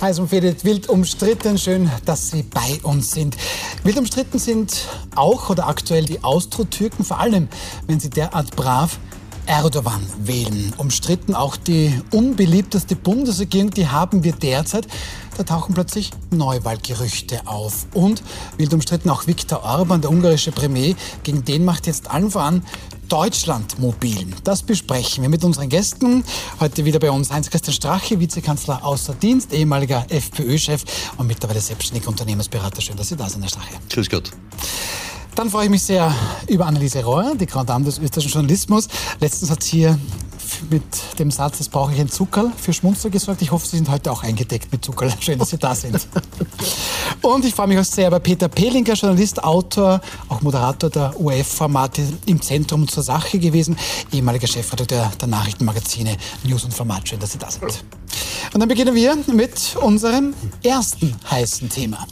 Heiß umfädet, wild umstritten. Schön, dass Sie bei uns sind. Wild umstritten sind auch oder aktuell die Austro-Türken, vor allem wenn sie derart brav Erdogan wählen. Umstritten auch die unbeliebteste Bundesregierung, die haben wir derzeit. Da tauchen plötzlich Neuwahlgerüchte auf. Und wild umstritten auch Viktor Orban, der ungarische Premier, gegen den macht jetzt allen voran Deutschland mobil. Das besprechen wir mit unseren Gästen. Heute wieder bei uns Heinz-Christian Strache, Vizekanzler außer Dienst, ehemaliger FPÖ-Chef und mittlerweile selbstständiger Unternehmensberater. Schön, dass Sie da sind, Herr Strache. Grüß Gott. Dann freue ich mich sehr über Anneliese Rohr, die Grand Dame des österreichischen Journalismus. Letztens hat sie hier mit dem Satz, das brauche ich ein Zuckerl, für Schmunzel gesorgt. Ich hoffe, Sie sind heute auch eingedeckt mit Zuckerl. Schön, dass Sie da sind. Und ich freue mich auch sehr über Peter Pehlinger, Journalist, Autor, auch Moderator der ORF-Formate im Zentrum zur Sache gewesen, ehemaliger Chefredakteur der Nachrichtenmagazine News und Format. Schön, dass Sie da sind. Und dann beginnen wir mit unserem ersten heißen Thema.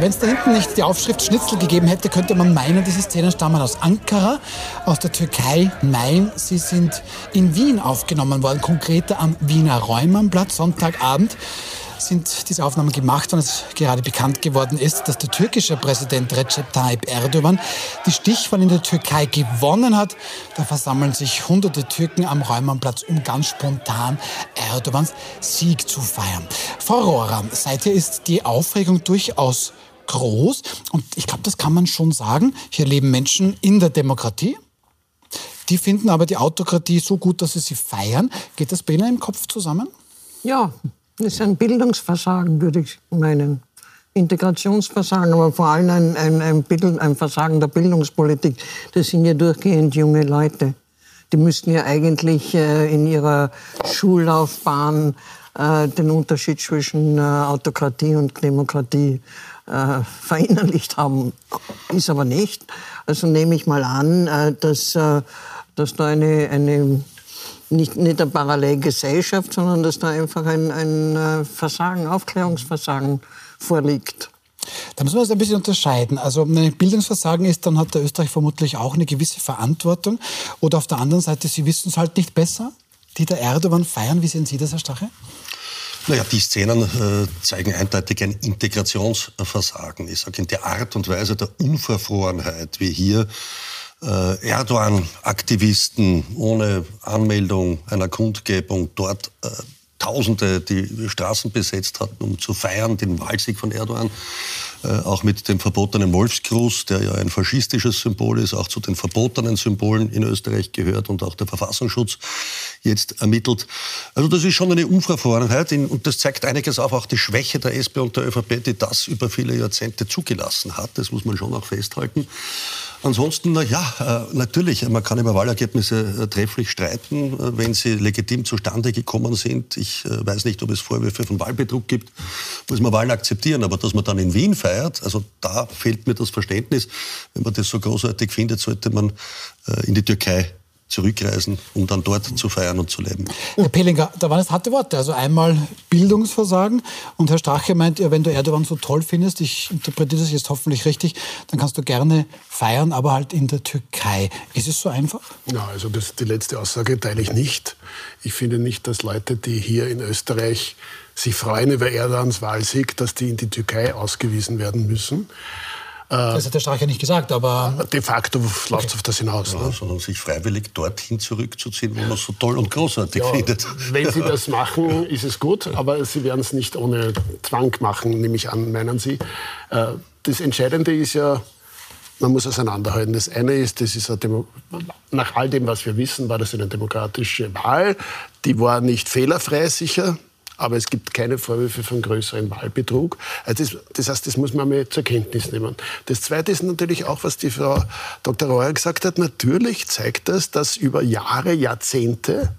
Wenn es da hinten nicht die Aufschrift Schnitzel gegeben hätte, könnte man meinen, diese Szenen stammen aus Ankara, aus der Türkei. Nein, sie sind in Wien aufgenommen worden, konkreter am Wiener Räumannplatz, Sonntagabend sind diese Aufnahmen gemacht und es gerade bekannt geworden ist, dass der türkische Präsident Recep Tayyip Erdogan die Stichwahl in der Türkei gewonnen hat. Da versammeln sich hunderte Türken am Räumannplatz, um ganz spontan Erdogans Sieg zu feiern. Frau Rohrer, seither ist die Aufregung durchaus groß. Und ich glaube, das kann man schon sagen. Hier leben Menschen in der Demokratie. Die finden aber die Autokratie so gut, dass sie sie feiern. Geht das bei Ihnen im Kopf zusammen? Ja, das ist ein Bildungsversagen, würde ich meinen. Integrationsversagen, aber vor allem ein, ein, ein, Bild, ein Versagen der Bildungspolitik. Das sind ja durchgehend junge Leute. Die müssten ja eigentlich äh, in ihrer Schullaufbahn äh, den Unterschied zwischen äh, Autokratie und Demokratie äh, verinnerlicht haben, ist aber nicht. Also nehme ich mal an, äh, dass, äh, dass da eine, eine nicht, nicht eine Parallelgesellschaft, sondern dass da einfach ein, ein äh, Versagen, Aufklärungsversagen vorliegt. Da müssen wir das ein bisschen unterscheiden. Also wenn ein Bildungsversagen ist, dann hat der Österreich vermutlich auch eine gewisse Verantwortung. Oder auf der anderen Seite, Sie wissen es halt nicht besser. Die der Erdogan feiern, wie sehen Sie das, Herr Stache? Naja, die Szenen äh, zeigen eindeutig ein Integrationsversagen. Ich sage in der Art und Weise der Unverfrorenheit, wie hier äh, Erdogan-Aktivisten ohne Anmeldung einer Kundgebung dort äh, Tausende die Straßen besetzt hatten, um zu feiern, den Wahlsieg von Erdogan. Äh, auch mit dem verbotenen Wolfsgruß, der ja ein faschistisches Symbol ist, auch zu den verbotenen Symbolen in Österreich gehört und auch der Verfassungsschutz jetzt ermittelt. Also das ist schon eine Unverfrorenheit und das zeigt einiges auf, auch die Schwäche der SP und der ÖVP, die das über viele Jahrzehnte zugelassen hat. Das muss man schon auch festhalten. Ansonsten, na ja, äh, natürlich, man kann über Wahlergebnisse äh, trefflich streiten, wenn sie legitim zustande gekommen sind. Ich weiß nicht, ob es Vorwürfe von Wahlbetrug gibt, muss man Wahlen akzeptieren, aber dass man dann in Wien feiert, also da fehlt mir das Verständnis. Wenn man das so großartig findet, sollte man in die Türkei zurückreisen, um dann dort zu feiern und zu leben. Herr Pellinger, da waren es harte Worte. Also einmal Bildungsversagen und Herr Strache meint, ja, wenn du Erdogan so toll findest, ich interpretiere das jetzt hoffentlich richtig, dann kannst du gerne feiern, aber halt in der Türkei. Ist es so einfach? Ja, also das, die letzte Aussage teile ich nicht. Ich finde nicht, dass Leute, die hier in Österreich sich freuen über Erdogans Wahlsieg, dass die in die Türkei ausgewiesen werden müssen. Das hat der Strache nicht gesagt, aber... De facto läuft es okay. auf das hinaus. Ja, ne? Sondern sich freiwillig dorthin zurückzuziehen, wo man es so toll und großartig ja, findet. Wenn Sie das machen, ist es gut, aber Sie werden es nicht ohne Zwang machen, nehme ich an, meinen Sie. Äh, das Entscheidende ist ja, man muss auseinanderhalten. Das eine ist, das ist nach all dem, was wir wissen, war das eine demokratische Wahl. Die war nicht fehlerfrei sicher aber es gibt keine Vorwürfe von größeren Wahlbetrug. Also das, das, heißt, das muss man mal zur Kenntnis nehmen. Das Zweite ist natürlich auch, was die Frau Dr. Reuer gesagt hat. Natürlich zeigt das, dass über Jahre, Jahrzehnte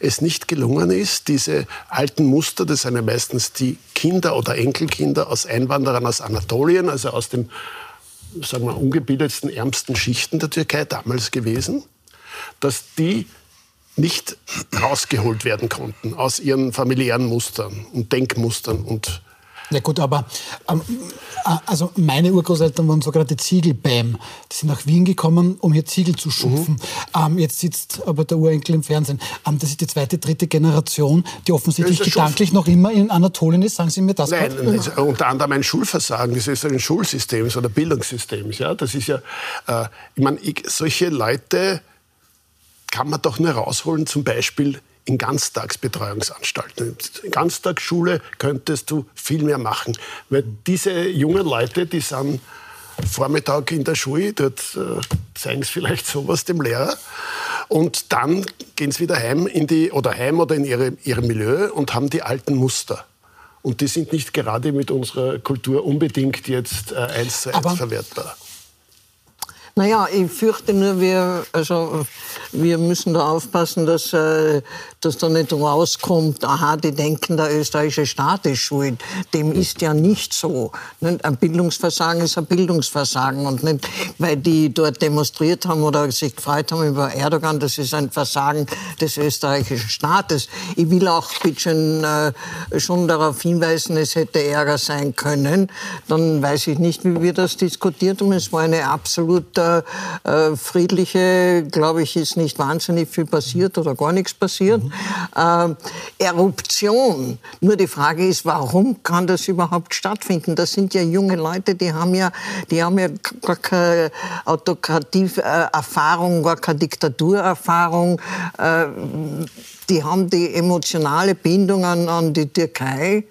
es nicht gelungen ist, diese alten Muster, das sind ja meistens die Kinder oder Enkelkinder aus Einwanderern aus Anatolien, also aus den sagen wir, ungebildetsten, ärmsten Schichten der Türkei damals gewesen, dass die nicht rausgeholt werden konnten aus ihren familiären Mustern und Denkmustern und Ja gut, aber ähm, äh, also meine Urgroßeltern waren sogenannte Ziegelbäm. Die sind nach Wien gekommen, um hier Ziegel zu schupfen. Mhm. Ähm, jetzt sitzt aber der Urenkel im Fernsehen. Ähm, das ist die zweite, dritte Generation, die offensichtlich gedanklich noch immer in Anatolien ist. Sagen Sie mir das Nein, das ist unter anderem ein Schulversagen des österreichischen Schulsystems oder Bildungssystems. Ja, das ist ja, äh, ich meine, solche Leute kann man doch nur rausholen, zum Beispiel in Ganztagsbetreuungsanstalten. In Ganztagsschule könntest du viel mehr machen. Weil diese jungen Leute, die sind Vormittag in der Schule, dort äh, zeigen sie vielleicht sowas dem Lehrer. Und dann gehen sie wieder heim in die, oder heim oder in ihre, ihre Milieu und haben die alten Muster. Und die sind nicht gerade mit unserer Kultur unbedingt jetzt äh, eins zu eins verwertbar. Naja, ich fürchte nur, wir, also, wir müssen da aufpassen, dass, äh, dass da nicht rauskommt, aha, die denken, der österreichische Staat ist schuld. Dem ist ja nicht so. Ein Bildungsversagen ist ein Bildungsversagen. Und nicht, weil die dort demonstriert haben oder sich gefreut haben über Erdogan, das ist ein Versagen des österreichischen Staates. Ich will auch bitte äh, schon darauf hinweisen, es hätte Ärger sein können. Dann weiß ich nicht, wie wir das diskutiert haben. Es war eine absolut äh, äh, friedliche, glaube ich, ist nicht wahnsinnig viel passiert oder gar nichts passiert. Mhm. Äh, Eruption. Nur die Frage ist, warum kann das überhaupt stattfinden? Das sind ja junge Leute, die haben ja, die haben ja gar keine Autokratie-Erfahrung, gar keine Diktaturerfahrung. Äh, die haben die emotionale Bindung an, an die Türkei.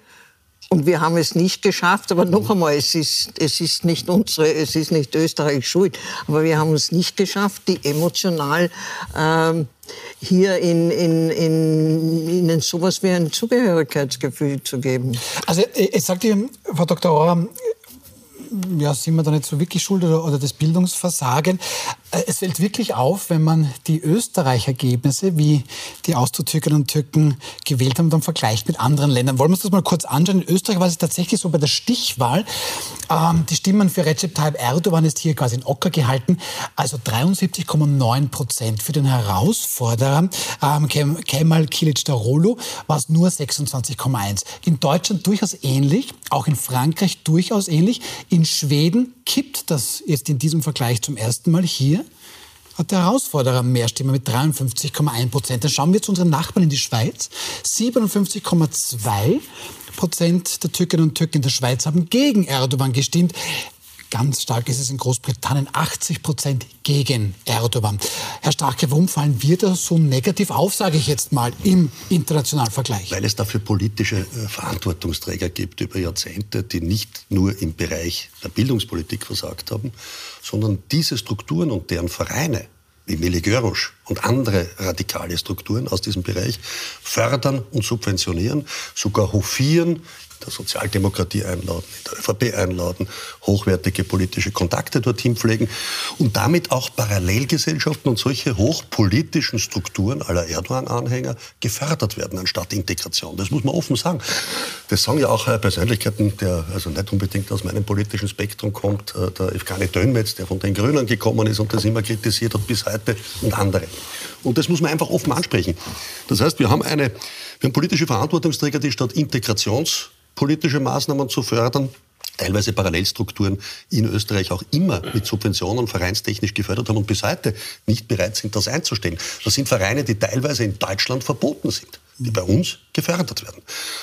Und wir haben es nicht geschafft, aber noch einmal, es ist, es ist nicht unsere, es ist nicht Österreichs Schuld, aber wir haben es nicht geschafft, die emotional ähm, hier in, in, in, ihnen sowas wie ein Zugehörigkeitsgefühl zu geben. Also ich sagte Frau Dr. Auer, ja, sind wir da nicht so wirklich schuld oder, oder das Bildungsversagen? Äh, es fällt wirklich auf, wenn man die Österreich-Ergebnisse, wie die Auszutürkerinnen und Türken gewählt haben, dann vergleicht mit anderen Ländern. Wollen wir uns das mal kurz anschauen? In Österreich war es tatsächlich so bei der Stichwahl. Ähm, die Stimmen für Recep Tayyip Erdogan ist hier quasi in Ocker gehalten. Also 73,9 Prozent für den Herausforderer ähm, Kemal Kılıçdaroğlu war es nur 26,1. In Deutschland durchaus ähnlich, auch in Frankreich durchaus ähnlich. In Schweden kippt das jetzt in diesem Vergleich zum ersten Mal hier hat der Herausforderer mehr Stimmen mit 53,1 Prozent. Dann schauen wir zu unseren Nachbarn in die Schweiz. 57,2 Prozent der Türkinnen und Türken in der Schweiz haben gegen Erdogan gestimmt. Ganz stark ist es in Großbritannien, 80 Prozent gegen Erdogan. Herr Starke, warum fallen wir da so negativ auf, sage ich jetzt mal, im internationalen Vergleich? Weil es dafür politische äh, Verantwortungsträger gibt über Jahrzehnte, die nicht nur im Bereich der Bildungspolitik versagt haben, sondern diese Strukturen und deren Vereine wie Miligörosch und andere radikale Strukturen aus diesem Bereich fördern und subventionieren, sogar hofieren der Sozialdemokratie einladen, in der ÖVP einladen, hochwertige politische Kontakte dorthin pflegen und damit auch Parallelgesellschaften und solche hochpolitischen Strukturen aller Erdogan-Anhänger gefördert werden, anstatt Integration. Das muss man offen sagen. Das sagen ja auch äh, Persönlichkeiten, der also nicht unbedingt aus meinem politischen Spektrum kommt, äh, der Evgani Dönmetz, der von den Grünen gekommen ist und das immer kritisiert hat bis heute und andere. Und das muss man einfach offen ansprechen. Das heißt, wir haben eine, wir haben politische Verantwortungsträger, die statt Integrations politische Maßnahmen zu fördern, teilweise Parallelstrukturen in Österreich auch immer mit Subventionen vereinstechnisch gefördert haben und bis heute nicht bereit sind, das einzustellen. Das sind Vereine, die teilweise in Deutschland verboten sind die bei uns gefördert werden.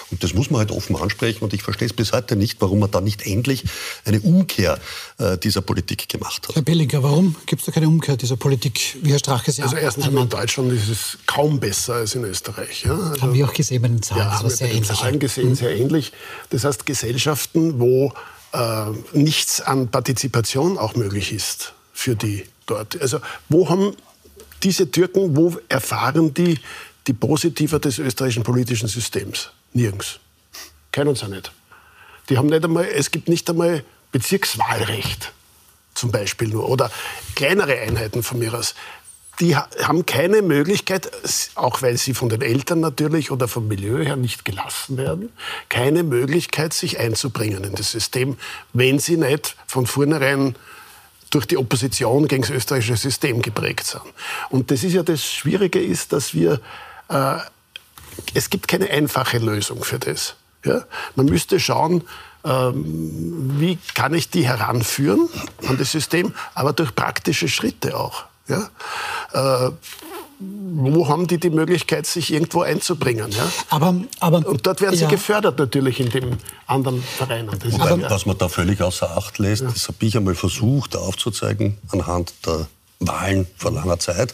Und das muss man halt offen ansprechen. Und ich verstehe es bis heute nicht, warum man da nicht endlich eine Umkehr äh, dieser Politik gemacht hat. Herr Bellinger, warum gibt es da keine Umkehr dieser Politik, wie Herr Strache sie Also erstens in Deutschland ist es kaum besser als in Österreich. Ja? Also, haben wir auch gesehen bei den Zahlen. Ja, haben wir sehr bei den Zahlen gesehen, mhm. sehr ähnlich. Das heißt, Gesellschaften, wo äh, nichts an Partizipation auch möglich ist für die dort. Also wo haben diese Türken, wo erfahren die die Positiver des österreichischen politischen Systems. Nirgends. Kennen ja nicht. Die haben nicht einmal, es gibt nicht einmal Bezirkswahlrecht, zum Beispiel nur, oder kleinere Einheiten von mir aus. Die haben keine Möglichkeit, auch weil sie von den Eltern natürlich oder vom Milieu her nicht gelassen werden, keine Möglichkeit, sich einzubringen in das System, wenn sie nicht von vornherein durch die Opposition gegen das österreichische System geprägt sind. Und das ist ja das Schwierige ist, dass wir äh, es gibt keine einfache Lösung für das. Ja? Man müsste schauen, ähm, wie kann ich die heranführen an das System, aber durch praktische Schritte auch. Ja? Äh, wo haben die die Möglichkeit, sich irgendwo einzubringen? Ja? Aber, aber, und dort werden sie ja. gefördert natürlich in den anderen Vereinen. Das ist Wobei, ja- was man da völlig außer Acht lässt, das habe ich einmal versucht aufzuzeigen anhand der Wahlen vor langer Zeit,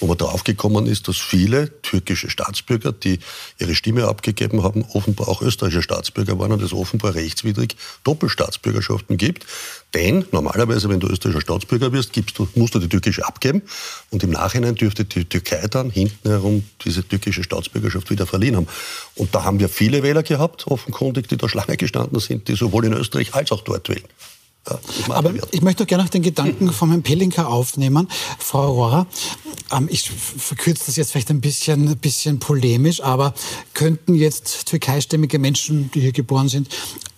wo man darauf gekommen ist, dass viele türkische Staatsbürger, die ihre Stimme abgegeben haben, offenbar auch österreichische Staatsbürger waren und es offenbar rechtswidrig Doppelstaatsbürgerschaften gibt. Denn normalerweise, wenn du österreichischer Staatsbürger wirst, du, musst du die türkische abgeben und im Nachhinein dürfte die Türkei dann hinten herum diese türkische Staatsbürgerschaft wieder verliehen haben. Und da haben wir viele Wähler gehabt, offenkundig, die da Schlange gestanden sind, die sowohl in Österreich als auch dort wählen. Aber ich möchte gerne noch den Gedanken von Herrn Pelinka aufnehmen. Frau Aurora, ähm, ich verkürze das jetzt vielleicht ein bisschen, ein bisschen polemisch, aber könnten jetzt türkeistämmige Menschen, die hier geboren sind,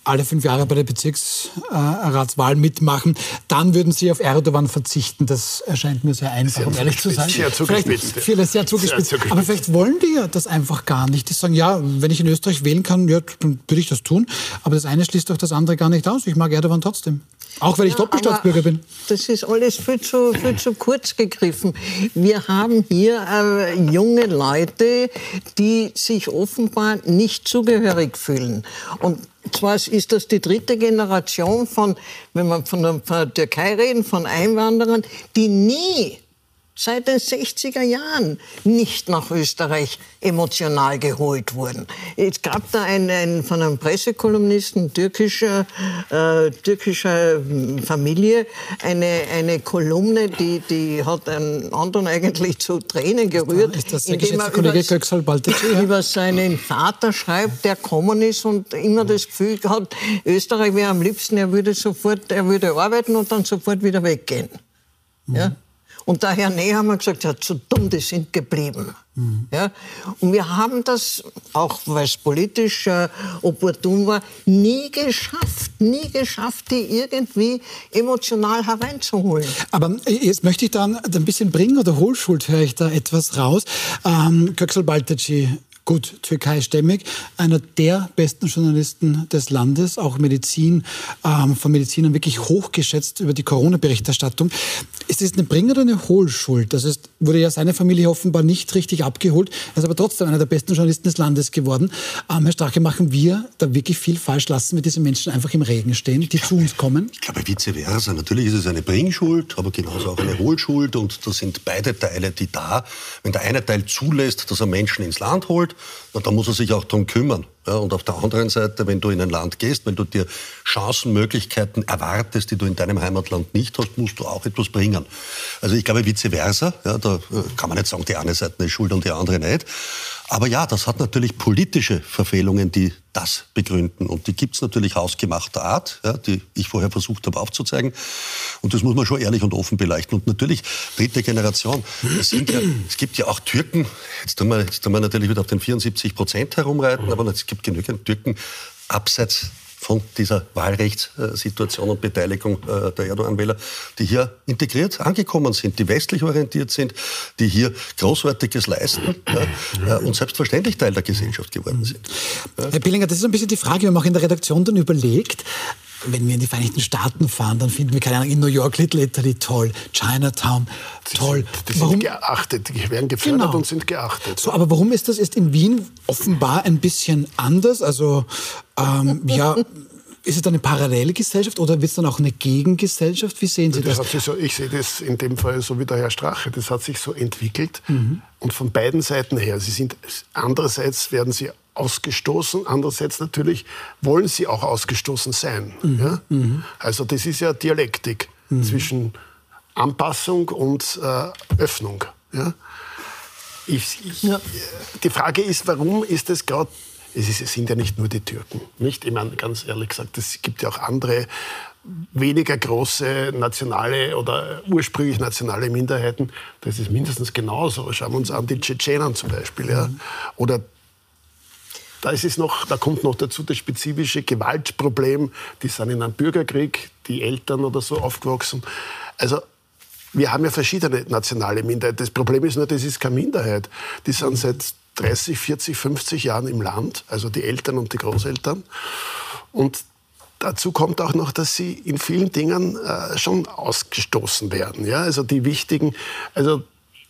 alle fünf Jahre bei der Bezirksratswahl mitmachen, dann würden sie auf Erdogan verzichten. Das erscheint mir sehr einfach, Sehr um ehrlich zu sein. sehr zugespitzt, Vielleicht, sehr zugespitzt. Sehr zugespitzt. Aber vielleicht wollen die ja das einfach gar nicht. Die sagen, ja, wenn ich in Österreich wählen kann, ja, dann würde ich das tun. Aber das eine schließt doch das andere gar nicht aus. Ich mag Erdogan trotzdem. Auch wenn ich Ja, Doppelstaatsbürger bin. Das ist alles viel zu, viel zu kurz gegriffen. Wir haben hier äh, junge Leute, die sich offenbar nicht zugehörig fühlen. Und zwar ist das die dritte Generation von, wenn man von der, von der Türkei reden, von Einwanderern, die nie seit den 60er Jahren nicht nach Österreich emotional geholt wurden. Es gab da einen, einen von einem Pressekolumnisten türkischer, äh, türkischer Familie eine, eine Kolumne, die, die hat einen anderen eigentlich zu Tränen gerührt. Indem er über- seinen Vater schreibt, der kommen ist und immer das Gefühl hat, Österreich wäre am liebsten, er würde sofort, er würde arbeiten und dann sofort wieder weggehen. Ja? Und der Herr Ney haben wir gesagt, ja, zu dumm, die sind geblieben. Ja? Und wir haben das, auch weil es politisch äh, opportun war, nie geschafft, nie geschafft, die irgendwie emotional hereinzuholen. Aber jetzt möchte ich dann ein bisschen bringen oder Hohlschuld höre ich da etwas raus. Ähm, Köksal Baltaci, gut türkeistämmig, einer der besten Journalisten des Landes, auch Medizin, ähm, von Medizinern wirklich hochgeschätzt über die Corona-Berichterstattung. Ist das eine Bring- oder eine Hohlschuld? Das ist, wurde ja seine Familie offenbar nicht richtig abgeholt. Er ist aber trotzdem einer der besten Journalisten des Landes geworden. Ähm, Herr Strache, machen wir da wirklich viel falsch? Lassen wir diese Menschen einfach im Regen stehen, die zu uns kommen? Ich glaube, vice versa. Natürlich ist es eine Bringschuld, aber genauso auch eine Hohlschuld. Und da sind beide Teile, die da. Wenn der eine Teil zulässt, dass er Menschen ins Land holt, dann muss er sich auch darum kümmern. Ja, und auf der anderen Seite, wenn du in ein Land gehst, wenn du dir Chancen, Möglichkeiten erwartest, die du in deinem Heimatland nicht hast, musst du auch etwas bringen. Also ich glaube, vice versa. Ja, da äh, kann man nicht sagen, die eine Seite ist schuld und die andere nicht. Aber ja, das hat natürlich politische Verfehlungen, die das begründen. Und die gibt's natürlich hausgemachter Art, ja, die ich vorher versucht habe aufzuzeigen. Und das muss man schon ehrlich und offen beleuchten. Und natürlich, dritte Generation, es, ja, es gibt ja auch Türken, jetzt tun, wir, jetzt tun wir natürlich wieder auf den 74 Prozent herumreiten, aber es gibt genügend Türken abseits von dieser Wahlrechtssituation und Beteiligung äh, der Erdogan-Wähler, die hier integriert angekommen sind, die westlich orientiert sind, die hier Großartiges leisten äh, und selbstverständlich Teil der Gesellschaft geworden sind. Herr Pillinger, das ist ein bisschen die Frage, wir haben auch in der Redaktion dann überlegt, wenn wir in die Vereinigten Staaten fahren, dann finden wir, keine Ahnung, in New York Little Italy toll, Chinatown toll. Die sind geachtet, die werden gefördert Genau. und sind geachtet. So, aber warum ist das jetzt in Wien offenbar ein bisschen anders? Also, ähm, ja, ist es eine parallele Gesellschaft oder wird es dann auch eine Gegengesellschaft? Wie sehen Sie Das das? so, ich sehe das in dem Fall so wie der Herr Strache. Das hat sich so entwickelt und von beiden Seiten her. Sie sind andererseits werden sie ausgestoßen, andererseits natürlich wollen sie auch ausgestoßen sein. Ja? Also das ist ja Dialektik zwischen Anpassung und äh, Öffnung. Ja? Ich, ich, Die Frage ist, warum ist es gerade es, ist, es sind ja nicht nur die Türken. Nicht? Ich meine, ganz ehrlich gesagt, es gibt ja auch andere weniger große nationale oder ursprünglich nationale Minderheiten. Das ist mindestens genauso. Schauen wir uns an die Tschetschenen zum Beispiel. Ja? Oder da, ist es noch, da kommt noch dazu das spezifische Gewaltproblem. Die sind in einem Bürgerkrieg, die Eltern oder so aufgewachsen. Also wir haben ja verschiedene nationale Minderheiten. Das Problem ist nur, das ist keine Minderheit. Die sind seit 30, 40, 50 Jahren im Land, also die Eltern und die Großeltern. Und dazu kommt auch noch, dass sie in vielen Dingen äh, schon ausgestoßen werden. Ja? Also die wichtigen, also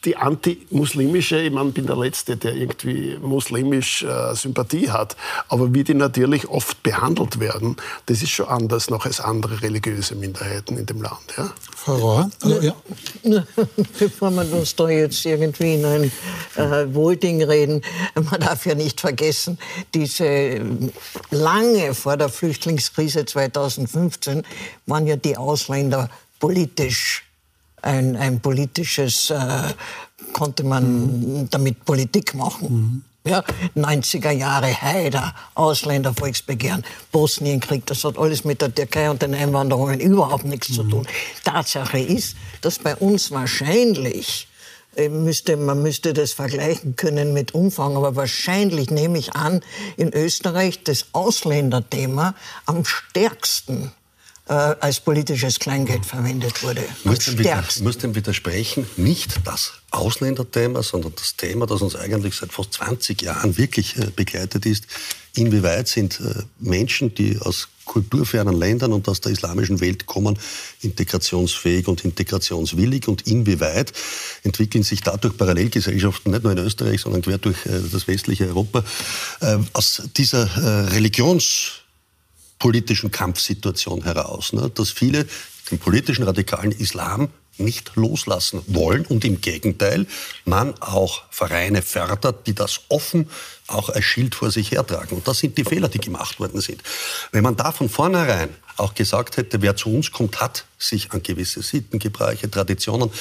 die anti-muslimische, ich meine, bin der Letzte, der irgendwie muslimisch äh, Sympathie hat, aber wie die natürlich oft behandelt werden, das ist schon anders noch als andere religiöse Minderheiten in dem Land. Ja? Frau Rohr? Also, ja. Bevor wir uns da jetzt irgendwie in ein äh, Wohlding reden, man darf ja nicht vergessen, diese lange vor der Flüchtlingskrise 2015 waren ja die Ausländer politisch ein, ein politisches, äh, konnte man mhm. damit Politik machen. Mhm. Ja, 90er Jahre, Haider, Ausländer, Volksbegehren, Bosnienkrieg, das hat alles mit der Türkei und den Einwanderungen überhaupt nichts mhm. zu tun. Tatsache ist, dass bei uns wahrscheinlich äh, Müsste, man müsste das vergleichen können mit Umfang, aber wahrscheinlich nehme ich an, in Österreich das Ausländerthema am stärksten äh, als politisches Kleingeld verwendet wurde. Muss dem, muss dem widersprechen, nicht das Ausländerthema, sondern das Thema, das uns eigentlich seit fast 20 Jahren wirklich äh, begleitet ist. Inwieweit sind äh, Menschen, die aus kulturfernen Ländern und aus der islamischen Welt kommen, integrationsfähig und integrationswillig und inwieweit entwickeln sich dadurch Parallelgesellschaften, nicht nur in Österreich, sondern quer durch äh, das westliche Europa, äh, aus dieser äh, Religions politischen Kampfsituation heraus, ne, dass viele den politischen radikalen Islam nicht loslassen wollen und im Gegenteil man auch Vereine fördert, die das offen auch als Schild vor sich hertragen. Und das sind die Fehler, die gemacht worden sind. Wenn man da von vornherein auch gesagt hätte, wer zu uns kommt, hat sich an gewisse Sitten, Gebräuche, Traditionen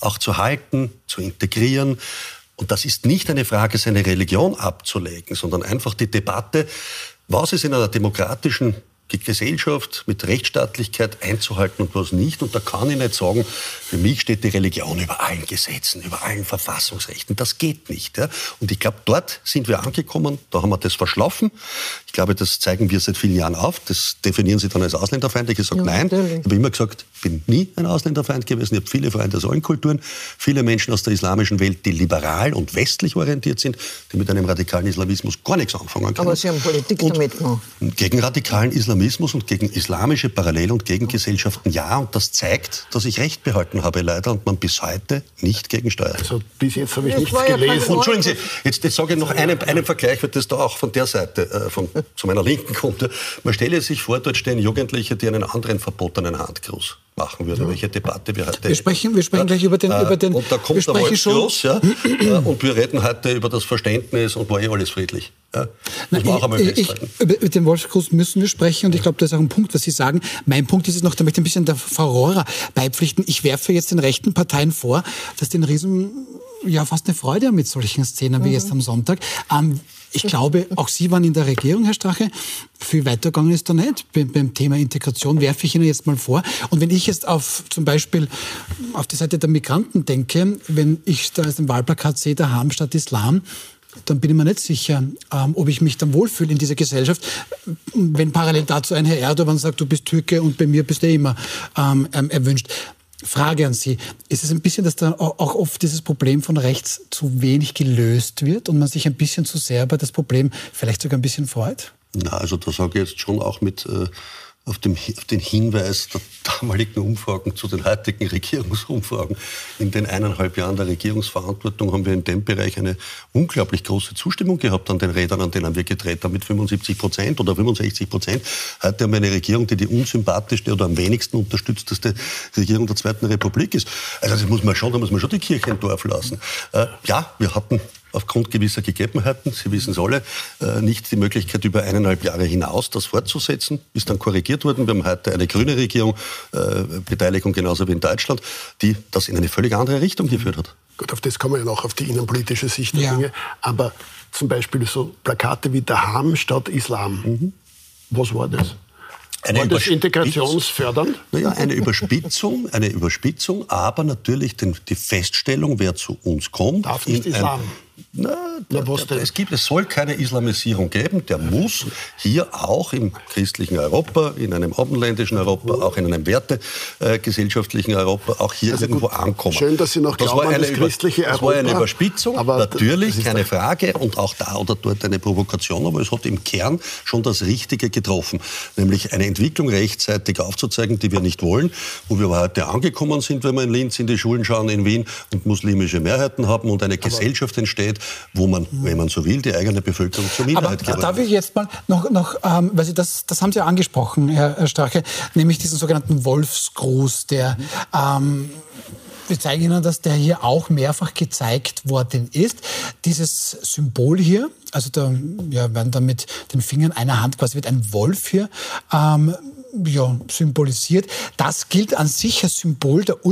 auch zu halten, zu integrieren. Und das ist nicht eine Frage, seine Religion abzulegen, sondern einfach die Debatte, was ist in einer demokratischen Gesellschaft mit Rechtsstaatlichkeit einzuhalten und was nicht. Und da kann ich nicht sagen, für mich steht die Religion über allen Gesetzen, über allen Verfassungsrechten. Das geht nicht. Ja? Und ich glaube, dort sind wir angekommen, da haben wir das verschlafen. Ich glaube, das zeigen wir seit vielen Jahren auf. Das definieren Sie dann als ausländerfeindlich. Ich sage ja, nein. Ich habe immer gesagt, ich bin nie ein Ausländerfeind gewesen. Ich habe viele Freunde aus allen Kulturen, viele Menschen aus der islamischen Welt, die liberal und westlich orientiert sind, die mit einem radikalen Islamismus gar nichts anfangen können. Aber Sie haben Politik und damit gemacht. Gegen radikalen Islamismus Islamismus und gegen islamische Parallel- und Gegengesellschaften ja. Und das zeigt, dass ich Recht behalten habe, leider, und man bis heute nicht gegensteuert. Also bis jetzt habe ich das nichts gelesen. Entschuldigen Sie, jetzt, jetzt sage ich noch einen, einen Vergleich, weil das da auch von der Seite, äh, von, zu meiner Linken kommt. Man stelle sich vor, dort stehen Jugendliche, die einen anderen verbotenen Handgruß machen würde, ja. welche Debatte wir heute Wir sprechen, wir sprechen gleich über den, äh, über den Und da kommt der Wolfsgloss, ja, äh, und wir reden heute über das Verständnis und war eh alles friedlich. Ja. Einmal festhalten. Ich, über den Wolfsgruß müssen wir sprechen und ich glaube, das ist auch ein Punkt, was Sie sagen. Mein Punkt ist es noch, da möchte ich ein bisschen der Frau Rohrer beipflichten. Ich werfe jetzt den rechten Parteien vor, dass den Riesen ja fast eine Freude haben mit solchen Szenen wie mhm. jetzt am Sonntag. Ähm, ich glaube, auch Sie waren in der Regierung, Herr Strache. Viel weitergegangen ist da nicht. Beim, beim, Thema Integration werfe ich Ihnen jetzt mal vor. Und wenn ich jetzt auf zum Beispiel auf die Seite der Migranten denke, wenn ich da als ein Wahlplakat sehe, daheim statt Islam, dann bin ich mir nicht sicher, ähm, ob ich mich dann wohlfühle in dieser Gesellschaft, wenn parallel dazu ein Herr Erdogan sagt, du bist Türke und bei mir bist du immer ähm, ähm erwünscht. Frage an Sie. Ist es ein bisschen, dass da auch oft dieses Problem von rechts zu wenig gelöst wird und man sich ein bisschen zu sehr über das Problem vielleicht sogar ein bisschen freut? Na, also da sage ich jetzt schon auch mit äh, auf, dem, auf den Hinweis der damaligen Umfragen zu den heutigen Regierungsumfragen. In den eineinhalb Jahren der Regierungsverantwortung haben wir in dem Bereich eine unglaublich große Zustimmung gehabt an den Rädern, an denen wir gedreht haben, mit 75 Prozent oder 65 Prozent. Heute haben wir eine Regierung, die die unsympathischste oder am wenigsten unterstützteste Regierung der Zweiten Republik ist. Also das muss man schon, da muss man schon die Kirche im Dorf lassen. Äh, ja, wir hatten aufgrund gewisser Gegebenheiten, Sie wissen es alle, äh, nicht die Möglichkeit, über eineinhalb Jahre hinaus das fortzusetzen. Ist dann korrigiert worden. Wir haben heute eine grüne Regierung, äh, Beteiligung genauso wie in Deutschland, die das in eine völlig andere Richtung geführt hat. Gut, auf das kommen wir ja noch, auf die innenpolitische Sicht der ja. Dinge. Aber zum Beispiel so Plakate wie Daham statt Islam. Mhm. Was war das? Eine war das integrationsfördernd? Naja, eine Überspitzung, eine Überspitzung, aber natürlich den, die Feststellung, wer zu uns kommt. Darf nicht Islam. Na, Na was denn? Es, gibt, es soll keine Islamisierung geben. Der muss hier auch im christlichen Europa, in einem abendländischen Europa, auch in einem wertegesellschaftlichen Europa, auch hier also irgendwo gut, ankommen. Schön, dass Sie noch das glauben war eine, das christliche Europa. Das war eine Überspitzung, aber natürlich, keine Frage, und auch da oder dort eine Provokation, aber es hat im Kern schon das Richtige getroffen, nämlich eine Entwicklung rechtzeitig aufzuzeigen, die wir nicht wollen, wo wir heute angekommen sind, wenn wir in Linz in die Schulen schauen, in Wien und muslimische Mehrheiten haben und eine aber Gesellschaft entsteht, wo man, wenn man so will, die eigene Bevölkerung zur Minderheit Aber darf ich jetzt mal noch, noch ähm, weil Sie das, das haben Sie ja angesprochen, Herr Strache, nämlich diesen sogenannten Wolfsgruß, der ähm, wir zeigen Ihnen, dass der hier auch mehrfach gezeigt worden ist. Dieses Symbol hier, also da ja, werden da mit den Fingern einer Hand quasi wird ein Wolf hier ähm, ja, symbolisiert. Das gilt an sich als Symbol der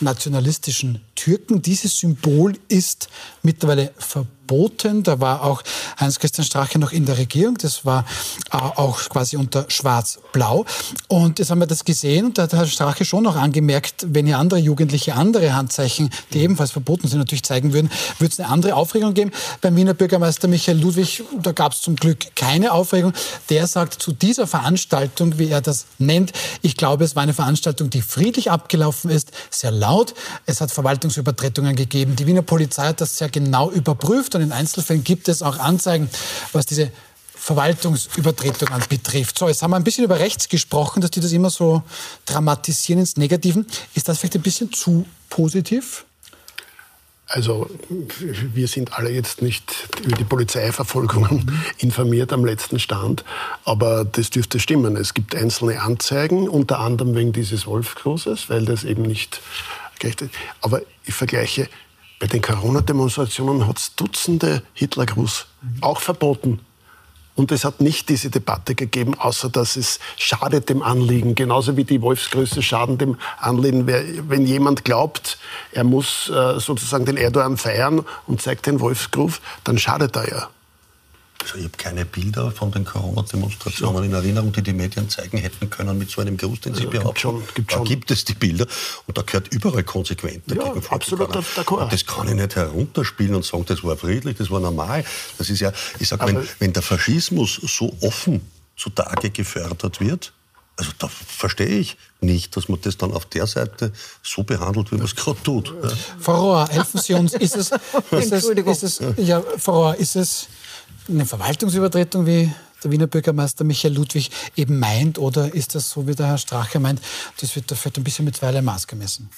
ultranationalistischen Türken. Dieses Symbol ist mittlerweile verboten verboten. Da war auch Heinz-Christian Strache noch in der Regierung. Das war äh, auch quasi unter Schwarz-Blau. Und jetzt haben wir das gesehen und da hat Herr Strache schon noch angemerkt, wenn hier andere Jugendliche andere Handzeichen, die ebenfalls verboten sind, natürlich zeigen würden, würde es eine andere Aufregung geben. Beim Wiener Bürgermeister Michael Ludwig, da gab es zum Glück keine Aufregung. Der sagt zu dieser Veranstaltung, wie er das nennt, ich glaube, es war eine Veranstaltung, die friedlich abgelaufen ist, sehr laut. Es hat Verwaltungsübertretungen gegeben. Die Wiener Polizei hat das sehr genau überprüft und in Einzelfällen gibt es auch Anzeigen, was diese Verwaltungsübertretung betrifft. So, jetzt haben wir ein bisschen über rechts gesprochen, dass die das immer so dramatisieren ins Negativen. Ist das vielleicht ein bisschen zu positiv? Also wir sind alle jetzt nicht über die Polizeiverfolgungen informiert am letzten Stand, aber das dürfte stimmen. Es gibt einzelne Anzeigen, unter anderem wegen dieses Wolfgrußes, weil das eben nicht. Aber ich vergleiche bei den Corona-Demonstrationen hat es Dutzende Hitlergruß auch verboten. Und es hat nicht diese Debatte gegeben, außer dass es schadet dem Anliegen. Genauso wie die Wolfsgröße schaden dem Anliegen. Wenn jemand glaubt, er muss äh, sozusagen den Erdogan feiern und zeigt den Wolfsgruf, dann schadet er ja. Also ich habe keine Bilder von den Corona-Demonstrationen in Erinnerung, die die Medien zeigen hätten können mit so einem Gruß, den Sie ja, behaupten. Gibt schon, gibt schon. Da gibt es die Bilder und da gehört überall konsequent dagegen ja, absolut d'accord. Das kann ich nicht herunterspielen und sagen, das war friedlich, das war normal. Das ist ja, ich sage, wenn, wenn der Faschismus so offen zutage gefördert wird, also da verstehe ich nicht, dass man das dann auf der Seite so behandelt, wie man es gerade tut. Ja. Frau Rohr, helfen Sie uns. Ist es, ist es, ist es, ja, Frau Rohr, ist es eine Verwaltungsübertretung, wie der Wiener Bürgermeister Michael Ludwig eben meint? Oder ist das so, wie der Herr Strache meint, das wird da vielleicht ein bisschen mit zweierlei Maß gemessen?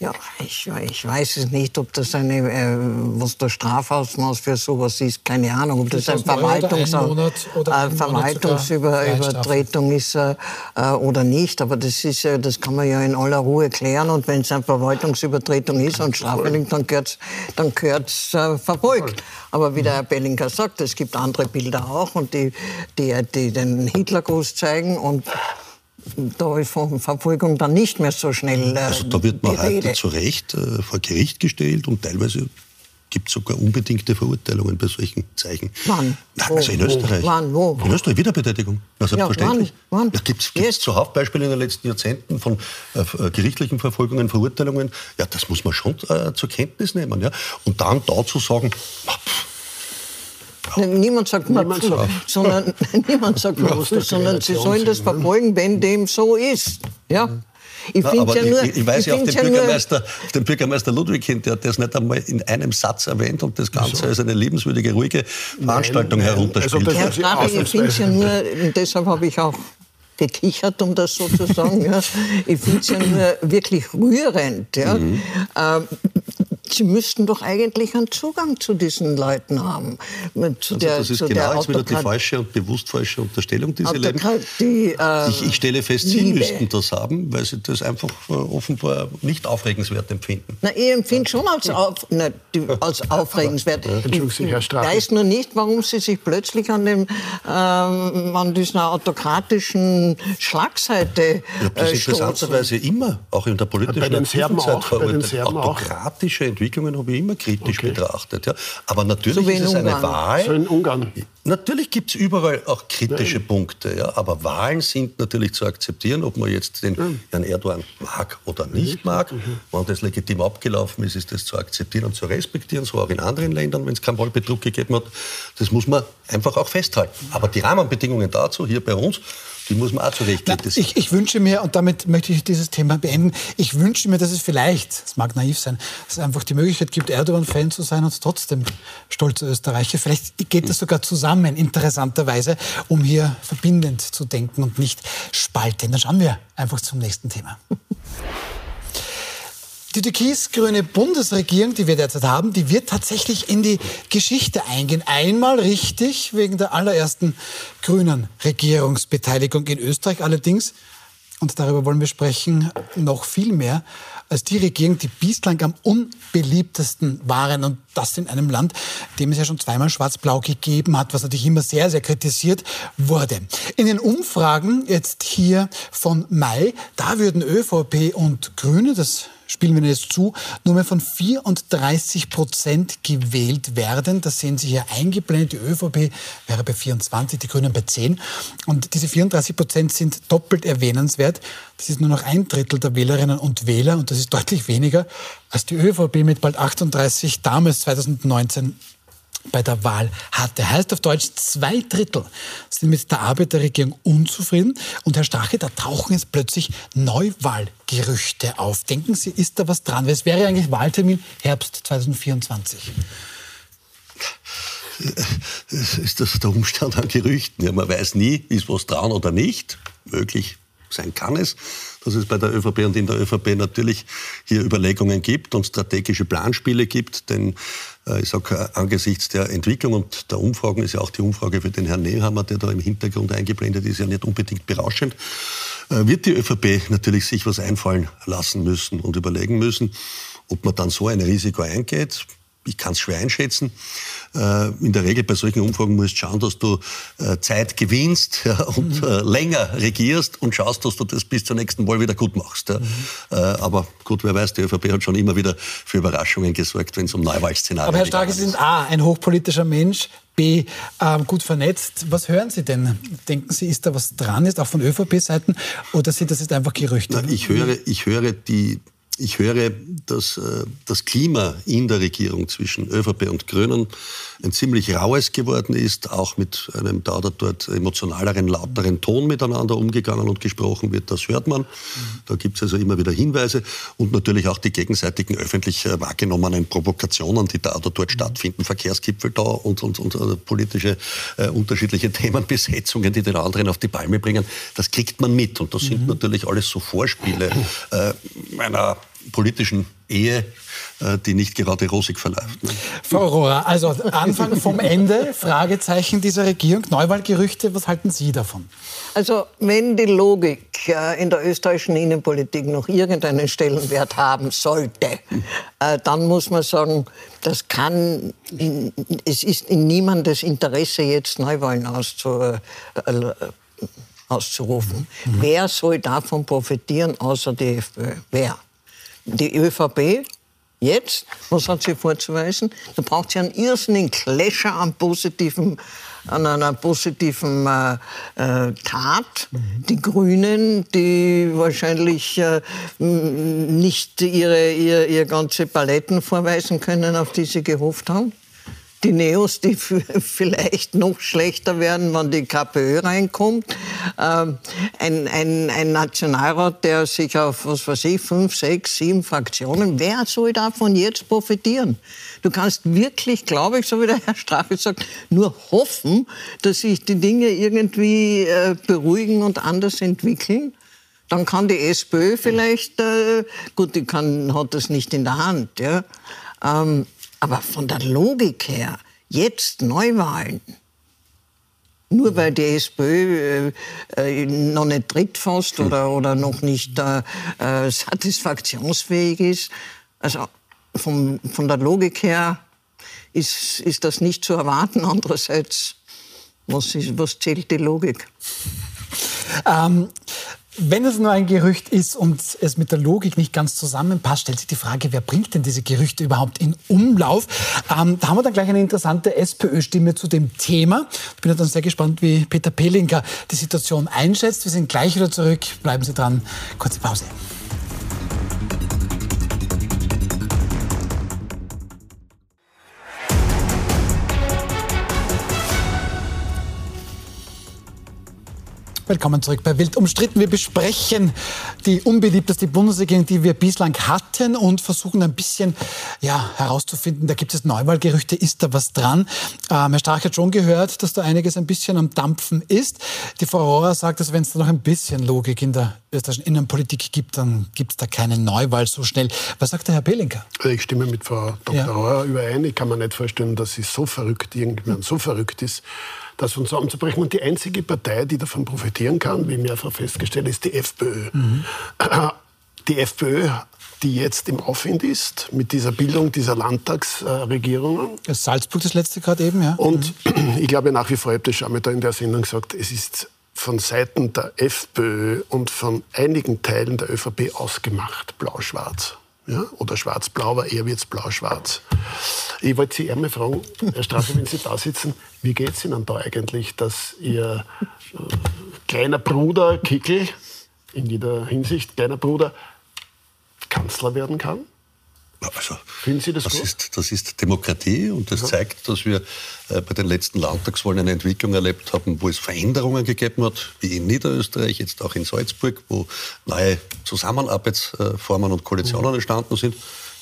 Ja, ich, ich weiß es nicht, ob das eine, äh, was der Strafausmaß für sowas ist, keine Ahnung, ob das, das eine Verwaltungs ein äh, Verwaltungsübertretung ist äh, äh, oder nicht. Aber das ist, äh, das kann man ja in aller Ruhe klären. Und wenn es eine Verwaltungsübertretung ist und strafwürdig, dann gehört dann gehört's äh, verfolgt. Aber wie der Herr Bellinger sagt, es gibt andere Bilder auch und die, die, die den Hitlergruß zeigen und da ist Verfolgung dann nicht mehr so schnell. Äh, also da wird man heute zu Recht äh, vor Gericht gestellt und teilweise gibt es sogar unbedingte Verurteilungen bei solchen Zeichen. Wann? Na, also in Österreich. Wann? Wo? In Österreich Wiederbetätigung. Na, selbstverständlich. Ja, wann? wann? Da gibt es zuhauf Beispiele in den letzten Jahrzehnten von äh, äh, gerichtlichen Verfolgungen, Verurteilungen. Ja, das muss man schon äh, zur Kenntnis nehmen. Ja? Und dann dazu sagen, pff, Niemand sagt Mapfel, sondern niemand sagt Mapfel, sondern sie sollen das verfolgen, wenn dem so ist. Ja? Ich, Na, ja nur, ich, ich weiß ja, auf den, ja Bürgermeister, den Bürgermeister Ludwig hin, der hat das nicht einmal in einem Satz erwähnt und das Ganze so. als eine liebenswürdige, ruhige Veranstaltung nein, nein. herunterspielt. Also Herr Strache, ich finde es ja nur, deshalb habe ich auch gekichert, um das so zu sagen. ja. Ich finde es ja nur wirklich rührend. Ja. Mhm. Ähm, Sie müssten doch eigentlich einen Zugang zu diesen Leuten haben. Zu also der, das ist zu genau jetzt wieder die falsche und bewusst falsche Unterstellung, die Sie leben. Die, äh, ich, ich, stelle fest, Sie Liebe. müssten das haben, weil Sie das einfach äh, offenbar nicht aufregenswert empfinden. Na, ich empfinde schon als, auf, na, die, als aufregenswert. Ich, ich weiß nur nicht, warum Sie sich plötzlich an, dem, ähm, an dieser autokratischen Schlagseite Ich habe das äh, interessanterweise immer, auch in der politischen bei den Serben auch, verurteilt. Autokratische Entwicklungen habe ich immer kritisch okay. betrachtet. Ja. Aber natürlich so ist es eine Wahl. So in Ungarn. Natürlich gibt es überall auch kritische Nein. Punkte, ja, aber Wahlen sind natürlich zu akzeptieren, ob man jetzt den. Herrn Erdogan mag oder nicht mag. Mhm. Wenn das legitim abgelaufen ist, ist das zu akzeptieren und zu respektieren, so auch in anderen Ländern, wenn es keinen Wahlbetrug gegeben hat. Das muss man einfach auch festhalten. Aber die Rahmenbedingungen dazu hier bei uns die muss man auch zurecht ich, ich wünsche mir, und damit möchte ich dieses Thema beenden, ich wünsche mir, dass es vielleicht, es mag naiv sein, dass es einfach die Möglichkeit gibt, Erdogan-Fan zu sein und trotzdem stolzer Österreicher. Vielleicht geht das sogar zusammen, interessanterweise, um hier verbindend zu denken und nicht spaltend. Dann schauen wir einfach zum nächsten Thema. Die türkis-grüne Bundesregierung, die wir derzeit haben, die wird tatsächlich in die Geschichte eingehen. Einmal richtig wegen der allerersten grünen Regierungsbeteiligung in Österreich. Allerdings, und darüber wollen wir sprechen, noch viel mehr als die Regierung, die bislang am unbeliebtesten waren. Und das in einem Land, dem es ja schon zweimal Schwarz-Blau gegeben hat, was natürlich immer sehr, sehr kritisiert wurde. In den Umfragen jetzt hier von Mai, da würden ÖVP und Grüne, das spielen wir jetzt zu, nur mehr von 34 Prozent gewählt werden. Das sehen Sie hier eingeblendet. Die ÖVP wäre bei 24, die Grünen bei 10. Und diese 34 Prozent sind doppelt erwähnenswert. Das ist nur noch ein Drittel der Wählerinnen und Wähler und das ist deutlich weniger als die ÖVP mit bald 38 damals 2019 bei der Wahl hatte. Heißt auf Deutsch, zwei Drittel sind mit der Arbeit der Regierung unzufrieden. Und Herr Strache, da tauchen jetzt plötzlich Neuwahlgerüchte auf. Denken Sie, ist da was dran? Weil es wäre eigentlich Wahltermin Herbst 2024. Ist das der Umstand an Gerüchten? Ja, man weiß nie, ist was dran oder nicht. Möglich sein kann es, dass es bei der ÖVP und in der ÖVP natürlich hier Überlegungen gibt und strategische Planspiele gibt. Denn äh, ich sage, äh, angesichts der Entwicklung und der Umfragen ist ja auch die Umfrage für den Herrn Nehammer, der da im Hintergrund eingeblendet ist, ja nicht unbedingt berauschend, äh, wird die ÖVP natürlich sich was einfallen lassen müssen und überlegen müssen, ob man dann so ein Risiko eingeht ich kann es schwer einschätzen. Äh, in der Regel bei solchen Umfragen musst du schauen, dass du äh, Zeit gewinnst und mhm. äh, länger regierst und schaust, dass du das bis zur nächsten Wahl wieder gut machst. Mhm. Aber gut, wer weiß, die ÖVP hat schon immer wieder für Überraschungen gesorgt, wenn es um Neuwahlszenarien geht. Aber Herr Stark, Sie sind A, ein hochpolitischer Mensch, B, ähm, gut vernetzt. Was hören Sie denn? Denken Sie, ist da was dran, ist auch von ÖVP-Seiten, oder sind das jetzt einfach Gerüchte? Na, ich, höre, ich höre die ich höre, dass äh, das Klima in der Regierung zwischen ÖVP und Grünen ein ziemlich raues geworden ist, auch mit einem da oder dort emotionaleren, lauteren Ton miteinander umgegangen und gesprochen wird. Das hört man. Da gibt es also immer wieder Hinweise und natürlich auch die gegenseitigen öffentlich äh, wahrgenommenen Provokationen, die da oder dort stattfinden, Verkehrsgipfel da und, und, und uh, politische äh, unterschiedliche Themenbesetzungen, die den anderen auf die Palme bringen. Das kriegt man mit und das sind mhm. natürlich alles so Vorspiele äh, einer politischen Ehe, äh, die nicht gerade rosig verläuft. Ne? Frau Rohrer, also Anfang vom Ende, Fragezeichen dieser Regierung, Neuwahlgerüchte, was halten Sie davon? Also wenn die Logik äh, in der österreichischen Innenpolitik noch irgendeinen Stellenwert haben sollte, äh, dann muss man sagen, das kann, in, es ist in niemandes Interesse, jetzt Neuwahlen auszu, auszurufen. Mhm. Wer soll davon profitieren, außer die FPÖ? Wer? Die ÖVP jetzt, was hat sie vorzuweisen? Da braucht sie einen irrsinnigen Clasher an positiven an einer positiven äh, äh, Tat. Mhm. Die Grünen, die wahrscheinlich äh, nicht ihre, ihr, ihr ganze Paletten vorweisen können, auf die sie gehofft haben die Neos, die vielleicht noch schlechter werden, wenn die KPÖ reinkommt. Ähm, ein, ein, ein Nationalrat, der sich auf, was weiß ich, fünf, sechs, sieben Fraktionen, wer soll davon jetzt profitieren? Du kannst wirklich, glaube ich, so wie der Herr Strache sagt, nur hoffen, dass sich die Dinge irgendwie äh, beruhigen und anders entwickeln. Dann kann die SPÖ vielleicht, äh, gut, die kann, hat das nicht in der Hand, ja. Ähm, aber von der Logik her, jetzt Neuwahlen, nur weil die SPÖ äh, äh, noch nicht trittfasst hm. oder, oder noch nicht äh, äh, satisfaktionsfähig ist. Also vom, von der Logik her ist, ist das nicht zu erwarten. Andererseits, was, ist, was zählt die Logik? Ähm, Wenn es nur ein Gerücht ist und es mit der Logik nicht ganz zusammenpasst, stellt sich die Frage, wer bringt denn diese Gerüchte überhaupt in Umlauf? Ähm, da haben wir dann gleich eine interessante SPÖ-Stimme zu dem Thema. Ich bin dann sehr gespannt, wie Peter Pelinka die Situation einschätzt. Wir sind gleich wieder zurück. Bleiben Sie dran. Kurze Pause. Willkommen zurück bei Wild umstritten. Wir besprechen die unbeliebteste Bundesregierung, die wir bislang hatten und versuchen ein bisschen ja, herauszufinden, da gibt es Neuwahlgerüchte, ist da was dran? Ähm, Herr Stark hat schon gehört, dass da einiges ein bisschen am Dampfen ist. Die Frau Rohrer sagt, dass wenn es da noch ein bisschen Logik in der österreichischen Innenpolitik gibt, dann gibt es da keine Neuwahl so schnell. Was sagt der Herr Pelinka? Ich stimme mit Frau Dr. Ja. Rohrer überein. Ich kann mir nicht vorstellen, dass sie so verrückt, irgendjemand so verrückt ist, das von zusammenzubrechen. Und die einzige Partei, die davon profitieren kann, wie mehrfach festgestellt ist, die FPÖ. Mhm. Die FPÖ die jetzt im Aufwind ist mit dieser Bildung dieser Landtagsregierungen. Äh, Salzburg das letzte gerade eben, ja. Und mhm. ich glaube nach wie vor, ich habe das schon mal da in der Sendung gesagt, es ist von Seiten der FPÖ und von einigen Teilen der ÖVP ausgemacht, blau-schwarz ja, oder schwarz-blau, aber eher wird es blau-schwarz. Ich wollte Sie einmal fragen, Herr Strache, wenn Sie da sitzen, wie geht es Ihnen da eigentlich, dass Ihr äh, kleiner Bruder Kickel, in jeder Hinsicht kleiner Bruder, Kanzler werden kann? Also, Finden Sie das, das gut? Ist, das ist Demokratie und das ja. zeigt, dass wir äh, bei den letzten Landtagswahlen eine Entwicklung erlebt haben, wo es Veränderungen gegeben hat, wie in Niederösterreich, jetzt auch in Salzburg, wo neue Zusammenarbeitsformen und Koalitionen mhm. entstanden sind.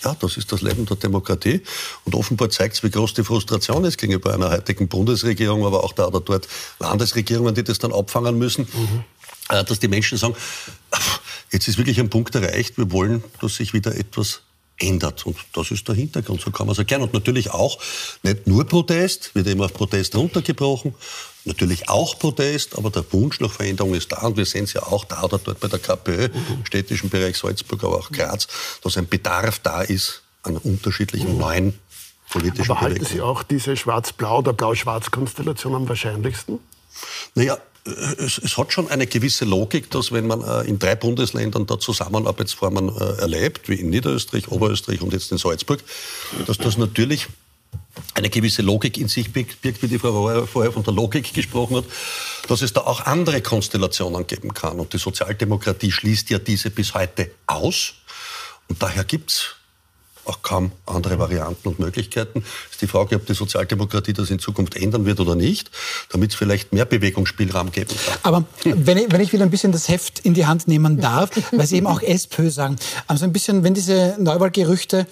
Ja, das ist das Leben der Demokratie. Und offenbar zeigt es, wie groß die Frustration ist gegenüber einer heutigen Bundesregierung, aber auch da oder dort Landesregierungen, die das dann abfangen müssen. Mhm. Äh, dass die Menschen sagen, jetzt ist wirklich ein Punkt erreicht, wir wollen, dass sich wieder etwas ändert. Und das ist der Hintergrund, so kann man es erklären. Und natürlich auch nicht nur Protest, wird immer auf Protest runtergebrochen, natürlich auch Protest, aber der Wunsch nach Veränderung ist da. Und wir sehen es ja auch da oder dort bei der KPÖ, im städtischen Bereich Salzburg, aber auch Graz, dass ein Bedarf da ist an unterschiedlichen neuen politischen Aber halten Sie auch diese Schwarz-Blau- oder Blau-Schwarz-Konstellation am wahrscheinlichsten? Naja, es, es, hat schon eine gewisse Logik, dass wenn man äh, in drei Bundesländern da Zusammenarbeitsformen äh, erlebt, wie in Niederösterreich, Oberösterreich und jetzt in Salzburg, dass das natürlich eine gewisse Logik in sich birgt, wie die Frau vorher von der Logik gesprochen hat, dass es da auch andere Konstellationen geben kann. Und die Sozialdemokratie schließt ja diese bis heute aus. Und daher gibt es auch kaum andere Varianten und Möglichkeiten. Es ist die Frage, ob die Sozialdemokratie das in Zukunft ändern wird oder nicht, damit es vielleicht mehr Bewegungsspielraum geben kann. Aber wenn ich, wenn ich wieder ein bisschen das Heft in die Hand nehmen darf, weil Sie eben auch SPÖ sagen, also ein bisschen, wenn diese Neuwahlgerüchte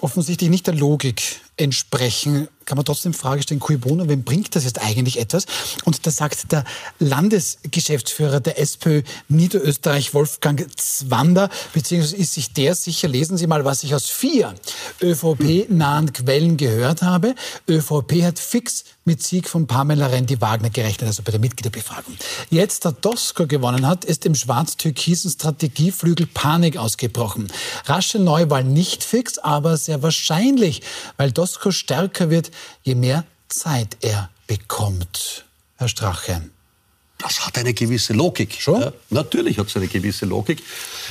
offensichtlich nicht der Logik entsprechen, kann man trotzdem Frage stellen, cui bono, wem bringt das jetzt eigentlich etwas? Und da sagt der Landesgeschäftsführer der SPÖ Niederösterreich, Wolfgang Zwander, beziehungsweise ist sich der sicher, lesen Sie mal, was ich aus vier ÖVP-nahen Quellen gehört habe. ÖVP hat fix mit Sieg von Pamela Rendi-Wagner gerechnet, also bei der Mitgliederbefragung. Jetzt, da Dosko gewonnen hat, ist im schwarz-türkisen Strategieflügel Panik ausgebrochen. Rasche Neuwahl nicht fix, aber sehr wahrscheinlich, weil Dosko stärker wird, je mehr Zeit er bekommt. Herr Strache. Das hat eine gewisse Logik. Schon? Ja, natürlich hat es eine gewisse Logik.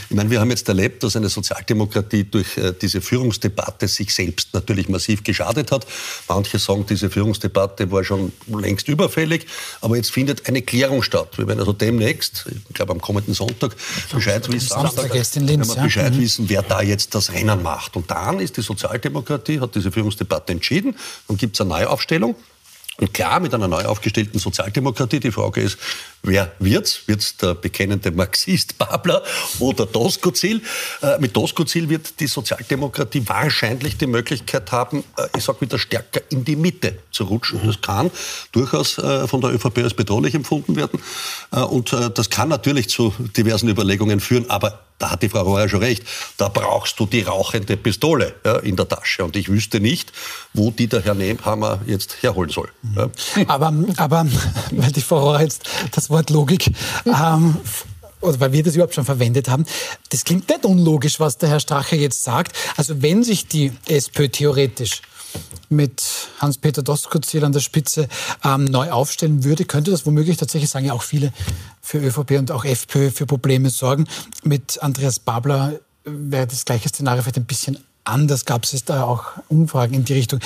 Ich meine, wir haben jetzt erlebt, dass eine Sozialdemokratie durch äh, diese Führungsdebatte sich selbst natürlich massiv geschadet hat. Manche sagen, diese Führungsdebatte war schon längst überfällig, aber jetzt findet eine Klärung statt. Wir werden also demnächst, ich glaube am kommenden Sonntag, Bescheid wissen, Samstag, Samstag in Linz, ja. Bescheid mhm. wissen, wer da jetzt das Rennen macht. Und dann ist die Sozialdemokratie, hat diese Führungsdebatte entschieden, dann gibt es eine Neuaufstellung. Und klar, mit einer neu aufgestellten Sozialdemokratie, die Frage ist, wer wird's? Wird's der bekennende Marxist Babler oder Doskozil? Äh, mit Doskozil wird die Sozialdemokratie wahrscheinlich die Möglichkeit haben, äh, ich sag wieder stärker in die Mitte zu rutschen. Mhm. Das kann durchaus äh, von der ÖVP als bedrohlich empfunden werden. Äh, und äh, das kann natürlich zu diversen Überlegungen führen, aber da hat die Frau Rohr schon recht, da brauchst du die rauchende Pistole ja, in der Tasche. Und ich wüsste nicht, wo die der Herr Nehmhammer jetzt herholen soll. Ja. Aber, aber, weil die Frau Rohr jetzt das Wort Logik ähm, oder weil wir das überhaupt schon verwendet haben. Das klingt nicht unlogisch, was der Herr Strache jetzt sagt. Also wenn sich die SPÖ theoretisch mit Hans-Peter Doskozil an der Spitze ähm, neu aufstellen würde, könnte das womöglich tatsächlich, sagen ja auch viele, für ÖVP und auch FPÖ für Probleme sorgen. Mit Andreas Babler wäre das gleiche Szenario vielleicht ein bisschen anders. Gab es da auch Umfragen in die Richtung.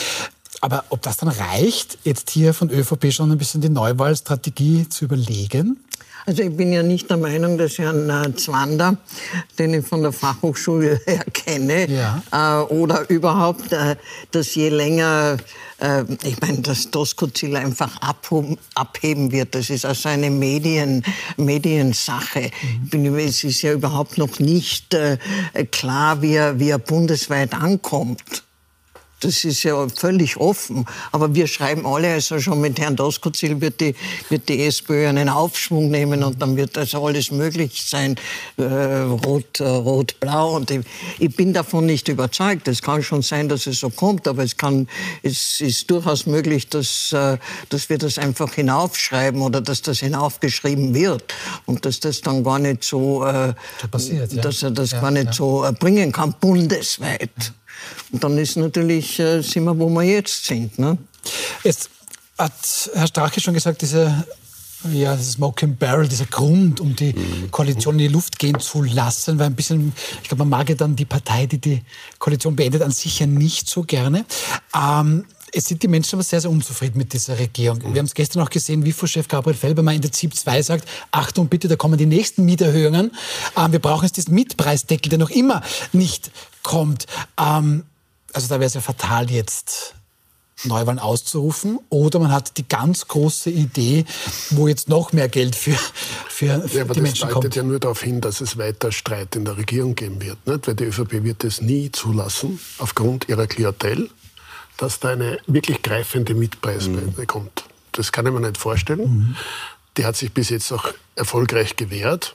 Aber ob das dann reicht, jetzt hier von ÖVP schon ein bisschen die Neuwahlstrategie zu überlegen? Also ich bin ja nicht der Meinung, dass Herrn äh, Zwander, den ich von der Fachhochschule her kenne, ja. äh, oder überhaupt, äh, dass je länger, äh, ich meine, dass Doskozil einfach abheben wird, das ist also eine Medien, Mediensache. Mhm. Bin, es ist ja überhaupt noch nicht äh, klar, wie er, wie er bundesweit ankommt. Das ist ja völlig offen. Aber wir schreiben alle, also schon mit Herrn Doskozil wird die, wird die SPÖ einen Aufschwung nehmen und dann wird also alles möglich sein, äh, rot, äh, rot, blau. Und ich, ich, bin davon nicht überzeugt. Es kann schon sein, dass es so kommt, aber es kann, es ist durchaus möglich, dass, äh, dass wir das einfach hinaufschreiben oder dass das hinaufgeschrieben wird und dass das dann gar nicht so, äh, passiert, ja. dass er das ja, gar nicht ja. so äh, bringen kann bundesweit. Und dann ist natürlich, äh, sind wir, wo wir jetzt sind. Ne? Jetzt hat Herr Strache schon gesagt, diese ja, das Smoking Barrel, dieser Grund, um die mhm. Koalition in die Luft gehen zu lassen, weil ein bisschen, ich glaube, man mag ja dann die Partei, die die Koalition beendet, an sich ja nicht so gerne. Ähm, es sind die Menschen aber sehr, sehr unzufrieden mit dieser Regierung. Wir haben es gestern auch gesehen, wie chef Gabriel Felbermann in der ZIP 2 sagt, Achtung bitte, da kommen die nächsten Mieterhöhungen. Ähm, wir brauchen jetzt diesen Mietpreisdeckel, der noch immer nicht kommt. Ähm, also da wäre es ja fatal jetzt Neuwahlen auszurufen oder man hat die ganz große Idee, wo jetzt noch mehr Geld für, für, für ja, aber die Menschen kommt. Das deutet ja nur darauf hin, dass es weiter Streit in der Regierung geben wird. Nicht? Weil die ÖVP wird es nie zulassen, aufgrund ihrer Klientel, dass da eine wirklich greifende Mietpreisbreite mhm. kommt. Das kann ich mir nicht vorstellen. Mhm. Die hat sich bis jetzt auch erfolgreich gewehrt.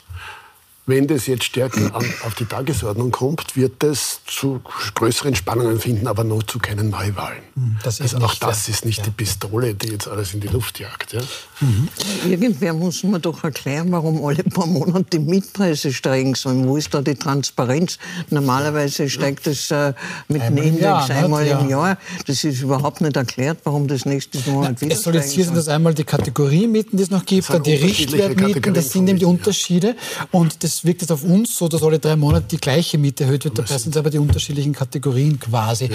Wenn das jetzt stärker an, auf die Tagesordnung kommt, wird es zu größeren Spannungen finden, aber noch zu keinen Neuwahlen. Hm, das also auch das ist nicht ja. die Pistole, die jetzt alles in die Luft jagt. Ja? Mhm. Irgendwer muss mir doch erklären, warum alle paar Monate die Mietpreise steigen sollen. Wo ist da die Transparenz? Normalerweise steigt es äh, mit einem Index Jahr, einmal ja. im Jahr. Das ist überhaupt nicht erklärt, warum das nächste Monat wieder Es soll jetzt hier sein, dass einmal die Kategoriemieten, die es noch gibt, dann die Richtwertmieten, das sind eben die Unterschiede. Und das das wirkt jetzt auf uns so, dass alle drei Monate die gleiche Miete erhöht wird. Dabei sind es aber die unterschiedlichen Kategorien quasi. Ja.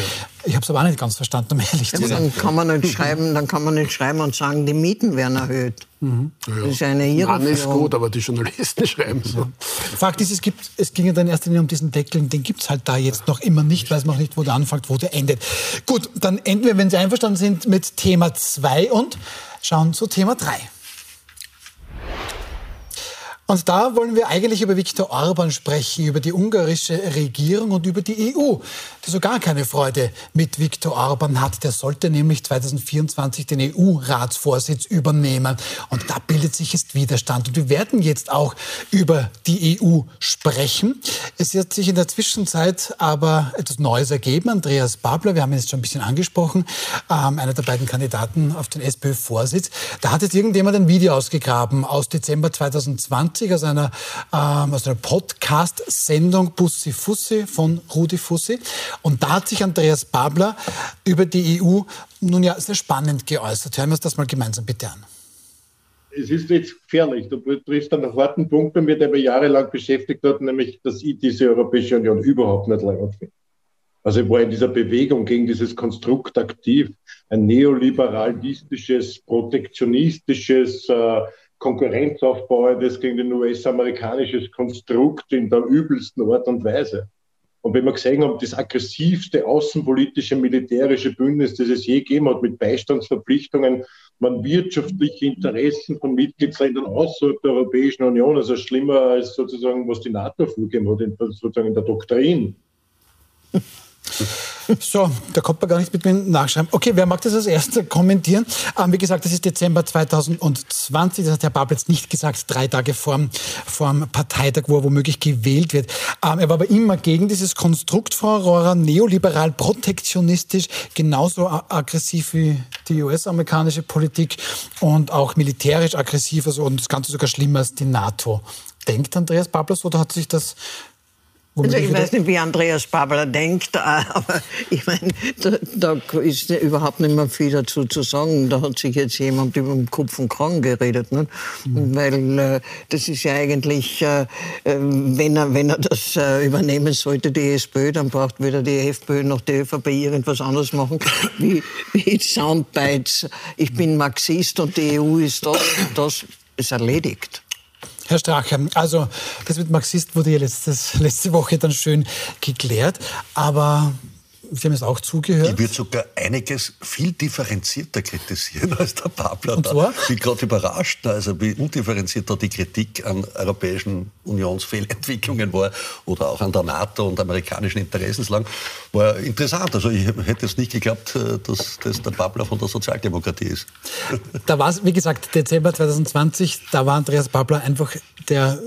Ich habe es aber auch nicht ganz verstanden, um ehrlich zu sein. Dann kann man nicht schreiben, dann kann man nicht schreiben und sagen, die Mieten werden erhöht. Mhm. Ja. Das ist eine Irreführung. Mann ist gut, aber die Journalisten schreiben so. Ja. Fakt ist, es, gibt, es ging ja dann erst um diesen Deckel, den gibt es halt da jetzt noch immer nicht, weiß man auch nicht, wo der anfängt, wo der endet. Gut, dann enden wir, wenn Sie einverstanden sind, mit Thema 2 und schauen zu Thema 3. Und da wollen wir eigentlich über Viktor Orban sprechen, über die ungarische Regierung und über die EU, die so gar keine Freude mit Viktor Orban hat. Der sollte nämlich 2024 den EU-Ratsvorsitz übernehmen. Und da bildet sich jetzt Widerstand. Und wir werden jetzt auch über die EU sprechen. Es hat sich in der Zwischenzeit aber etwas Neues ergeben. Andreas Babler, wir haben ihn jetzt schon ein bisschen angesprochen, ähm, einer der beiden Kandidaten auf den SPÖ-Vorsitz. Da hat jetzt irgendjemand ein Video ausgegraben aus Dezember 2020 1990 aus einer, ähm, einer Podcast-Sendung Bussi Fussi von Rudi Fussi. Und da hat sich Andreas Babler über die EU nun ja sehr spannend geäußert. Hören wir uns das mal gemeinsam bitte an. Es ist jetzt gefährlich. Du triffst einen harten Punkt bei mir, der mich jahrelang beschäftigt hat, nämlich, dass ich diese Europäische Union überhaupt nicht leid finde. Also ich war in dieser Bewegung gegen dieses Konstrukt aktiv, ein neoliberalistisches, protektionistisches, äh, Konkurrenzaufbau das gegen ein US-amerikanisches Konstrukt in der übelsten Art und Weise. Und wenn wir gesehen haben, das aggressivste außenpolitische militärische Bündnis, das es je gegeben hat, mit Beistandsverpflichtungen, man wirtschaftliche Interessen von Mitgliedsländern außerhalb der Europäischen Union, also schlimmer als sozusagen, was die NATO vorgegeben hat, sozusagen in der Doktrin. So, da kommt man gar nicht mit mir nachschreiben. Okay, wer mag das als erster kommentieren? Ähm, wie gesagt, das ist Dezember 2020. Das hat Herr Babel jetzt nicht gesagt, drei Tage vorm, vorm Parteitag, wo er womöglich gewählt wird. Ähm, er war aber immer gegen dieses Konstrukt, Frau Aurora, neoliberal, protektionistisch, genauso aggressiv wie die US-amerikanische Politik und auch militärisch aggressiv also, und das Ganze sogar schlimmer als die NATO. Denkt Andreas Babler so, oder hat sich das Also ich weiß nicht, wie Andreas Babler denkt, äh, aber ich meine, da, da, ist überhaupt nicht mehr viel dazu zu sagen. Da hat sich jetzt jemand über den Kopf und Kragen geredet. Ne? Mhm. Weil äh, das ist ja eigentlich, äh, wenn, er, wenn er das übernehmen sollte, die SPÖ, dann braucht weder die FPÖ noch die ÖVP irgendwas anderes machen, wie, wie Soundbites. Ich bin Marxist und die EU ist das. Das ist erledigt. Herr Strache, also das mit Marxist wurde ja letztes, letzte Woche dann schön geklärt, aber Sie haben es auch zugehört. Ich würde sogar einiges viel differenzierter kritisieren als der Babler. Und zwar? Ich bin gerade überrascht, also wie undifferenzierter die Kritik an Europäischen Unionsfehlentwicklungen war oder auch an der NATO und amerikanischen Interessenslagen, war interessant. Also ich hätte es nicht geglaubt, äh, dass das der Babler von der Sozialdemokratie ist. Da war es, wie gesagt, Dezember 2020, da war Andreas Babler einfach der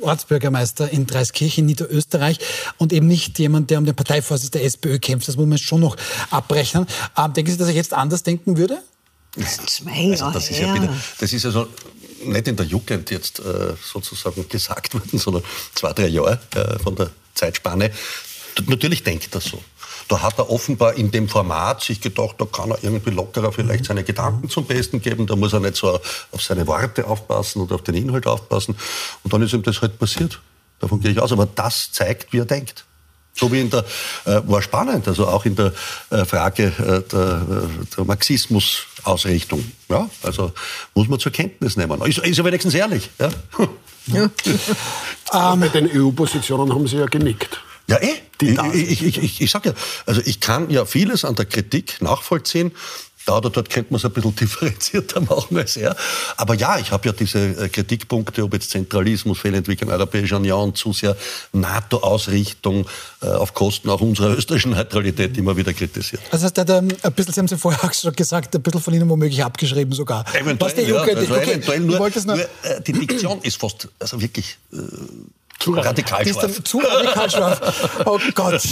Ortsbürgermeister in Dreiskirchen, Niederösterreich und eben nicht jemand, der um den Parteivorsitz der SPÖ kämpft. Das muss man schon noch abrechnen. Ähm, denken Sie, dass er jetzt anders denken würde? Zwei also das, ist ja wieder, das ist also nicht in der Jugend jetzt äh, sozusagen gesagt worden, sondern zwei, drei Jahre äh, von der Zeitspanne. Natürlich denkt er so. Da hat er offenbar in dem Format sich gedacht, da kann er irgendwie lockerer vielleicht mhm. seine Gedanken zum Besten geben. Da muss er nicht so auf seine Worte aufpassen und auf den Inhalt aufpassen. Und dann ist ihm das halt passiert. Davon gehe ich aus. Aber das zeigt, wie er denkt. So wie in der, äh, war spannend, also auch in der äh, Frage äh, der, äh, der Marxismus-Ausrichtung. Ja, also muss man zur Kenntnis nehmen. Ist, ist ja wenigstens ehrlich. Ja. ja. um, Bei den EU-Positionen haben Sie ja genickt. Ja, eh. Ich, ich, ich, ich, ich sage ja, also ich kann ja vieles an der Kritik nachvollziehen. Da oder dort könnte man es ein bisschen differenzierter machen als er. Aber ja, ich habe ja diese äh, Kritikpunkte, ob jetzt Zentralismus, Fehlentwicklung Europäischer Union, zu sehr NATO-Ausrichtung äh, auf Kosten auch unserer österreichischen Neutralität immer wieder kritisiert. Also das heißt, er hat ein bisschen, Sie haben es ja vorher auch schon gesagt, ein bisschen von Ihnen womöglich abgeschrieben sogar. Eventuell, ja, also okay, eventuell nur, nur äh, die Diktion ist fast, also wirklich... Äh, zu radikal scharf. Zu radikal scharf. Oh Gott,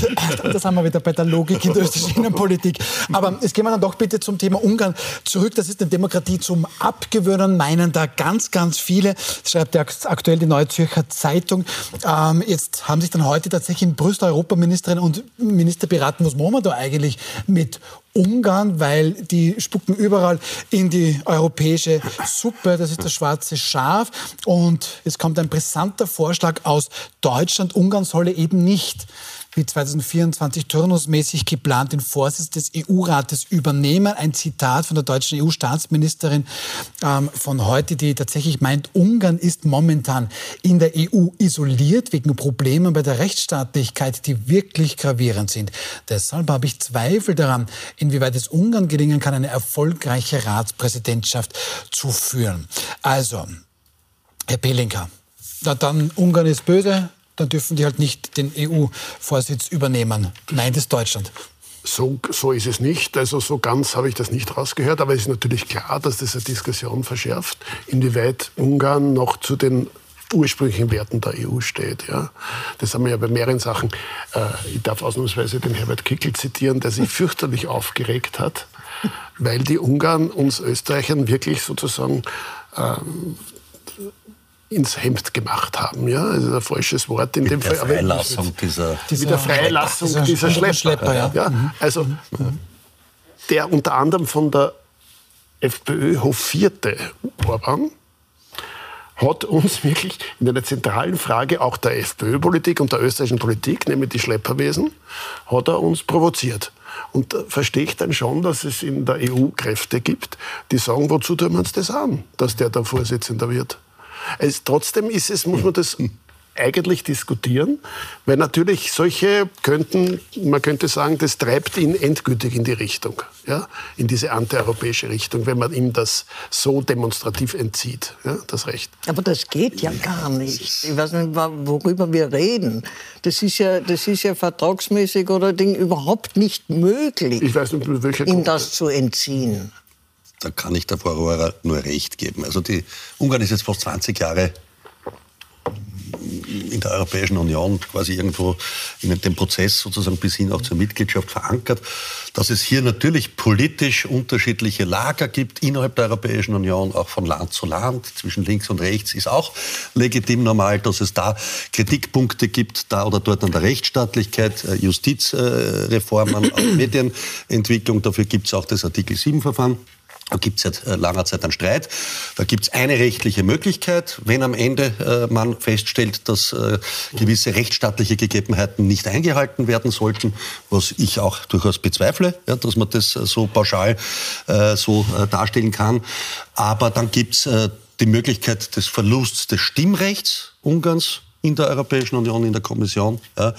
da sind wir wieder bei der Logik in der österreichischen Innenpolitik. Aber jetzt gehen wir dann doch bitte zum Thema Ungarn zurück. Das ist eine Demokratie zum Abgewöhnen, meinen da ganz, ganz viele. Das schreibt ja aktuell die Neue Zürcher Zeitung. Ähm, jetzt haben sich dann heute tatsächlich in Brüssel Europaministerin und Minister beraten, was machen wir da eigentlich mit Ungarn, weil die spucken überall in die europäische Suppe. Das ist das schwarze Schaf. Und es kommt ein brisanter Vorschlag aus Deutschland. Ungarn solle eben nicht wie 2024 turnusmäßig geplant den Vorsitz des EU-Rates übernehmen. Ein Zitat von der deutschen EU-Staatsministerin ähm, von heute, die tatsächlich meint, Ungarn ist momentan in der EU isoliert wegen Problemen bei der Rechtsstaatlichkeit, die wirklich gravierend sind. Deshalb habe ich Zweifel daran, inwieweit es Ungarn gelingen kann, eine erfolgreiche Ratspräsidentschaft zu führen. Also, Herr Pelinka, dann Ungarn ist böse, dann dürfen die halt nicht den EU-Vorsitz übernehmen. Meint es Deutschland. So, so ist es nicht. Also so ganz habe ich das nicht rausgehört. Aber es ist natürlich klar, dass das eine Diskussion verschärft, inwieweit Ungarn noch zu den ursprünglichen Werten der EU steht. Ja. Das haben wir ja bei mehreren Sachen. Äh, ich darf ausnahmsweise den Herbert Kickel zitieren, der sich fürchterlich aufgeregt hat, weil die Ungarn uns Österreichern wirklich sozusagen ähm, ins Hemd gemacht haben. Ja, also ein falsches Wort in mit dem der Fall. Freilassung aber dieser, dieser, der Freilassung dieser, dieser Schlepper. Schlepper ja. ja. Mhm. Also mhm. der unter anderem von der FPÖ hofierte Orban hat uns wirklich in einer zentralen Frage auch der FPÖ-Politik und der österreichischen Politik, nämlich die Schlepperwesen, hat er uns provoziert. Und da verstehe ich dann schon, dass es in der EU Kräfte gibt, die sagen, wozu tun wir uns das an, dass der da Vorsitzender wird. Es, trotzdem ist es, muss man das eigentlich diskutieren, weil natürlich solche könnten, man könnte sagen, das treibt ihn endgültig in die Richtung, ja, in diese antieuropäische Richtung, wenn man ihm das so demonstrativ entzieht, ja, das Recht. Aber das geht ja gar nicht. Ich weiß nicht, worüber wir reden. Das ist ja, das ist ja vertragsmäßig oder Ding überhaupt nicht möglich, ich weiß nicht, ihm das zu entziehen da kann ich der Frau Rohrer nur recht geben. Also die Ungarn ist jetzt fast 20 Jahre in der Europäischen Union quasi irgendwo in dem Prozess sozusagen bis hin auch zur Mitgliedschaft verankert, dass es hier natürlich politisch unterschiedliche Lager gibt innerhalb der Europäischen Union, auch von Land zu Land, zwischen links und rechts ist auch legitim normal, dass es da Kritikpunkte gibt, da oder dort an der Rechtsstaatlichkeit, äh, Justizreformen, Medienentwicklung. Dafür gibt es auch das Artikel 7-Verfahren. Da gibt es seit äh, langer Zeit einen Streit. Da gibt es eine rechtliche Möglichkeit, wenn am Ende äh, man feststellt, dass äh, gewisse rechtsstaatliche Gegebenheiten nicht eingehalten werden sollten, was ich auch durchaus bezweifle, ja, dass man das äh, so pauschal äh, so darstellen kann. Aber dann gibt es die Möglichkeit des Verlusts des Stimmrechts Ungarns in der Europäischen Union, in der Kommission, ja,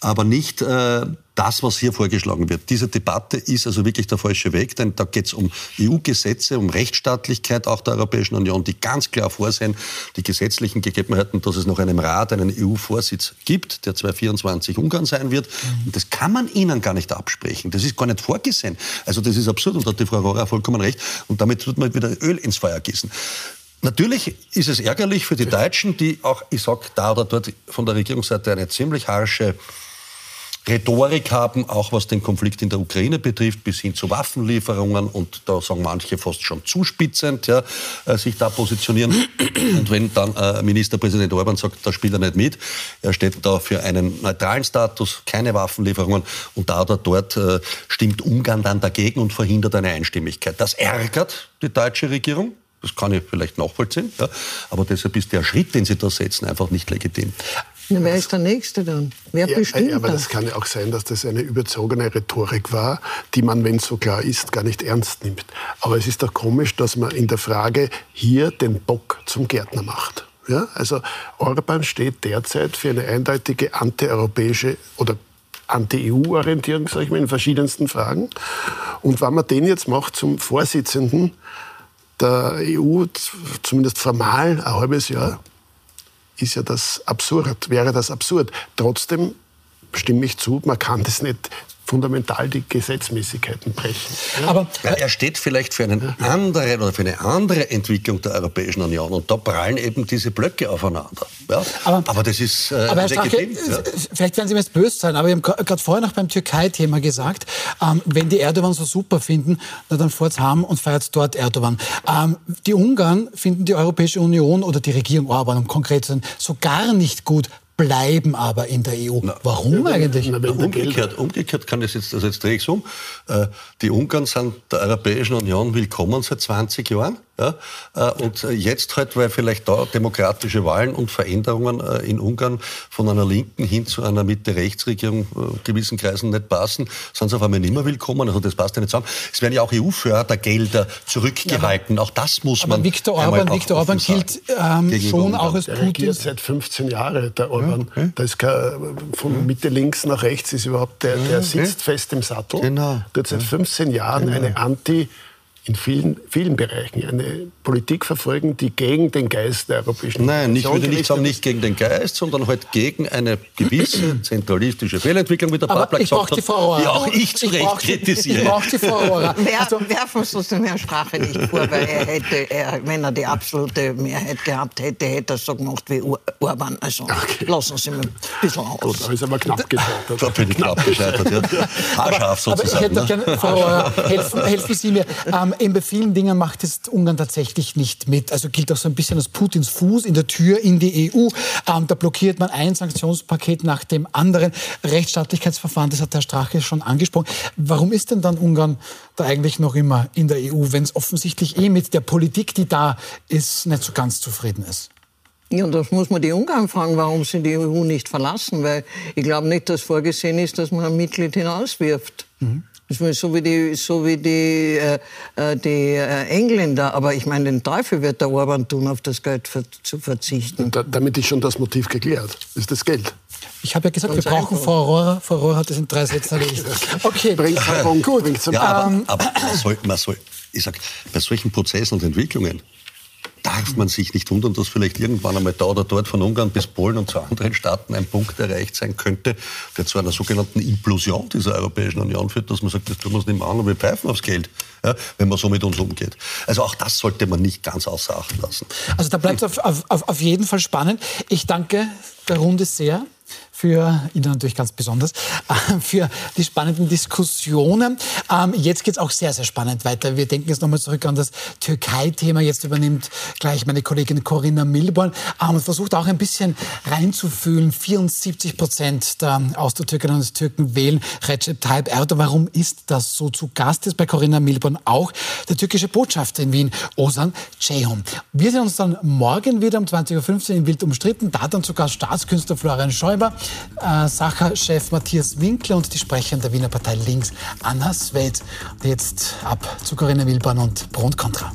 aber nicht äh, das, was hier vorgeschlagen wird. Diese Debatte ist also wirklich der falsche Weg, denn da geht es um EU-Gesetze, um Rechtsstaatlichkeit auch der Europäischen Union, die ganz klar vorsehen, die gesetzlichen Gegebenheiten, dass es noch einem Rat einen EU-Vorsitz gibt, der 2024 Ungarn sein wird. Und das kann man ihnen gar nicht absprechen. Das ist gar nicht vorgesehen. Also das ist absurd und da hat die Frau Rohrer vollkommen recht. Und damit tut man wieder Öl ins Feuer gießen. Natürlich ist es ärgerlich für die Deutschen, die auch, ich sag, da oder dort von der Regierungsseite eine ziemlich harsche Rhetorik haben, auch was den Konflikt in der Ukraine betrifft, bis hin zu Waffenlieferungen und da sagen manche fast schon zuspitzend, ja, äh, sich da positionieren. Und wenn dann äh, Ministerpräsident Orban sagt, da spielt er nicht mit, er steht da für einen neutralen Status, keine Waffenlieferungen und da oder dort äh, stimmt Ungarn dann dagegen und verhindert eine Einstimmigkeit. Das ärgert die deutsche Regierung. Das kann ich vielleicht nachvollziehen, ja. aber deshalb ist der Schritt, den Sie da setzen, einfach nicht legitim. Na, wer ist der Nächste dann? Wer ja, bestimmt ja, aber das? das kann ja auch sein, dass das eine überzogene Rhetorik war, die man, wenn es so klar ist, gar nicht ernst nimmt. Aber es ist doch komisch, dass man in der Frage hier den Bock zum Gärtner macht. Ja, also Orban steht derzeit für eine eindeutige antieuropäische oder Anti-EU-Orientierung, sage ich mal, in verschiedensten Fragen. Und wenn man den jetzt macht zum Vorsitzenden der EU, zumindest formal ein halbes Jahr, ist ja das absurd, wäre das absurd. Trotzdem stimme ich zu, man kann das nicht fundamental die Gesetzmäßigkeiten brechen. Aber ja, er steht vielleicht für einen anderen oder für eine andere Entwicklung der Europäischen Union und da prallen eben diese Blöcke aufeinander. Ja? Aber, aber, das ist äh, aber Herr Strache, ja. vielleicht werden Sie mir jetzt böse sein, aber wir haben gerade vorher noch beim Türkei-Thema gesagt, ähm, wenn die Erdogan so super finden, na, dann fahrt's haben und feiert dort Erdogan. Ähm, die Ungarn finden die Europäische Union oder die Regierung Orban, um konkret zu sein, so gar nicht gut bleiben aber in der EU. Na, Warum ja, eigentlich? Na, umgekehrt, umgekehrt kann das jetzt, also jetzt drehe ich es um. Äh, die Ungarn sind der Europäischen Union willkommen seit 20 Jahren. Ja? Äh, und jetzt halt, weil vielleicht da demokratische Wahlen und Veränderungen äh, in Ungarn von einer linken hin zu einer Mitte-Rechts-Regierung äh, gewissen Kreisen nicht passen, sind sie auf einmal nicht mehr willkommen. Also das passt ja nicht zusammen. Es werden ja auch EU-Fördergelder zurückgehalten. Ja, auch das muss man. Aber Viktor Orban, Viktor Orban gilt ähm, schon auch als Putin. Der seit 15 Jahren, der Orban. Ja, okay. Da ist kein, von Mitte links nach rechts ist überhaupt, der, der sitzt fest im Sattel. Genau. Der hat seit 15 Jahren genau. eine Anti- in vielen, vielen Bereichen eine Politik verfolgen, die gegen den Geist der Europäischen Union Nein, ich würde nicht sagen, nicht gegen den Geist, sondern halt gegen eine gewisse zentralistische Fehlentwicklung, wie der Papler gesagt hat, die, auch ich zu Recht kritisiere. Ich brauche die Frau Aura. Also, werfen Sie es dem Herrn Strache nicht vor, weil er hätte, er, wenn er die absolute Mehrheit gehabt hätte, hätte er so gemacht wie Urban. Also okay. lassen Sie mich ein bisschen aus. Gut, da ist aber knapp gescheitert. Da bin ich knapp gescheitert, ja. Haarscharf sozusagen. Aber ich hätte ne? gerne, Frau Aura, helfen, helfen Sie mir. Ähm, in bei vielen Dingen macht jetzt Ungarn tatsächlich nicht mit. Also gilt auch so ein bisschen als Putins Fuß in der Tür in die EU. Ähm, da blockiert man ein Sanktionspaket nach dem anderen. Rechtsstaatlichkeitsverfahren, das hat Herr Strache schon angesprochen. Warum ist denn dann Ungarn da eigentlich noch immer in der EU, wenn es offensichtlich eh mit der Politik, die da ist, nicht so ganz zufrieden ist? Ja, und das muss man die Ungarn fragen, warum sie die EU nicht verlassen, weil ich glaube nicht, dass vorgesehen ist, dass man ein Mitglied hinauswirft. Mhm. So wie die, so wie die, äh, äh, die äh, Engländer. Aber ich meine, den Teufel wird der Orban tun, auf das Geld für, zu verzichten. Da, damit ist schon das Motiv geklärt. Das ist das Geld. Ich habe ja gesagt, Ganz wir brauchen Frau Rohrer. Frau Rohrer hat das in drei Sätzen erledigt. Okay, bringt Punkt, gut. Bringt ja, aber, ähm, aber man soll, man soll, ich sag, bei solchen Prozessen und Entwicklungen, darf man sich nicht wundern, dass vielleicht irgendwann einmal da oder dort von Ungarn bis Polen und zu anderen Staaten ein Punkt erreicht sein könnte, der zu einer sogenannten Implosion dieser Europäischen Union führt, dass man sagt, das tun wir uns nicht mehr an und wir pfeifen aufs Geld, ja, wenn man so mit uns umgeht. Also auch das sollte man nicht ganz außer Acht lassen. Also da bleibt es auf, auf, auf jeden Fall spannend. Ich danke der Runde sehr für Ihnen natürlich ganz besonders, äh, für die spannenden Diskussionen. Ähm, jetzt geht es auch sehr, sehr spannend weiter. Wir denken jetzt nochmal zurück an das Türkei-Thema. Jetzt übernimmt gleich meine Kollegin Corinna Milborn ähm, und versucht auch ein bisschen reinzufühlen. 74 Prozent der Austro-Türkinnen und Türken wählen Recep Tayyip Erdogan. Warum ist das so? Zu Gast ist bei Corinna Milborn auch der türkische Botschafter in Wien, Osan Ceyhun. Wir sehen uns dann morgen wieder um 20.15 Uhr in Wild umstritten. Da dann sogar Staatskünstler Florian Schäuber äh, Sacher-Chef Matthias Winkler und die Sprecherin der Wiener Partei Links, Anna Sved. Und jetzt ab zu Corinna Wilborn und Pro und.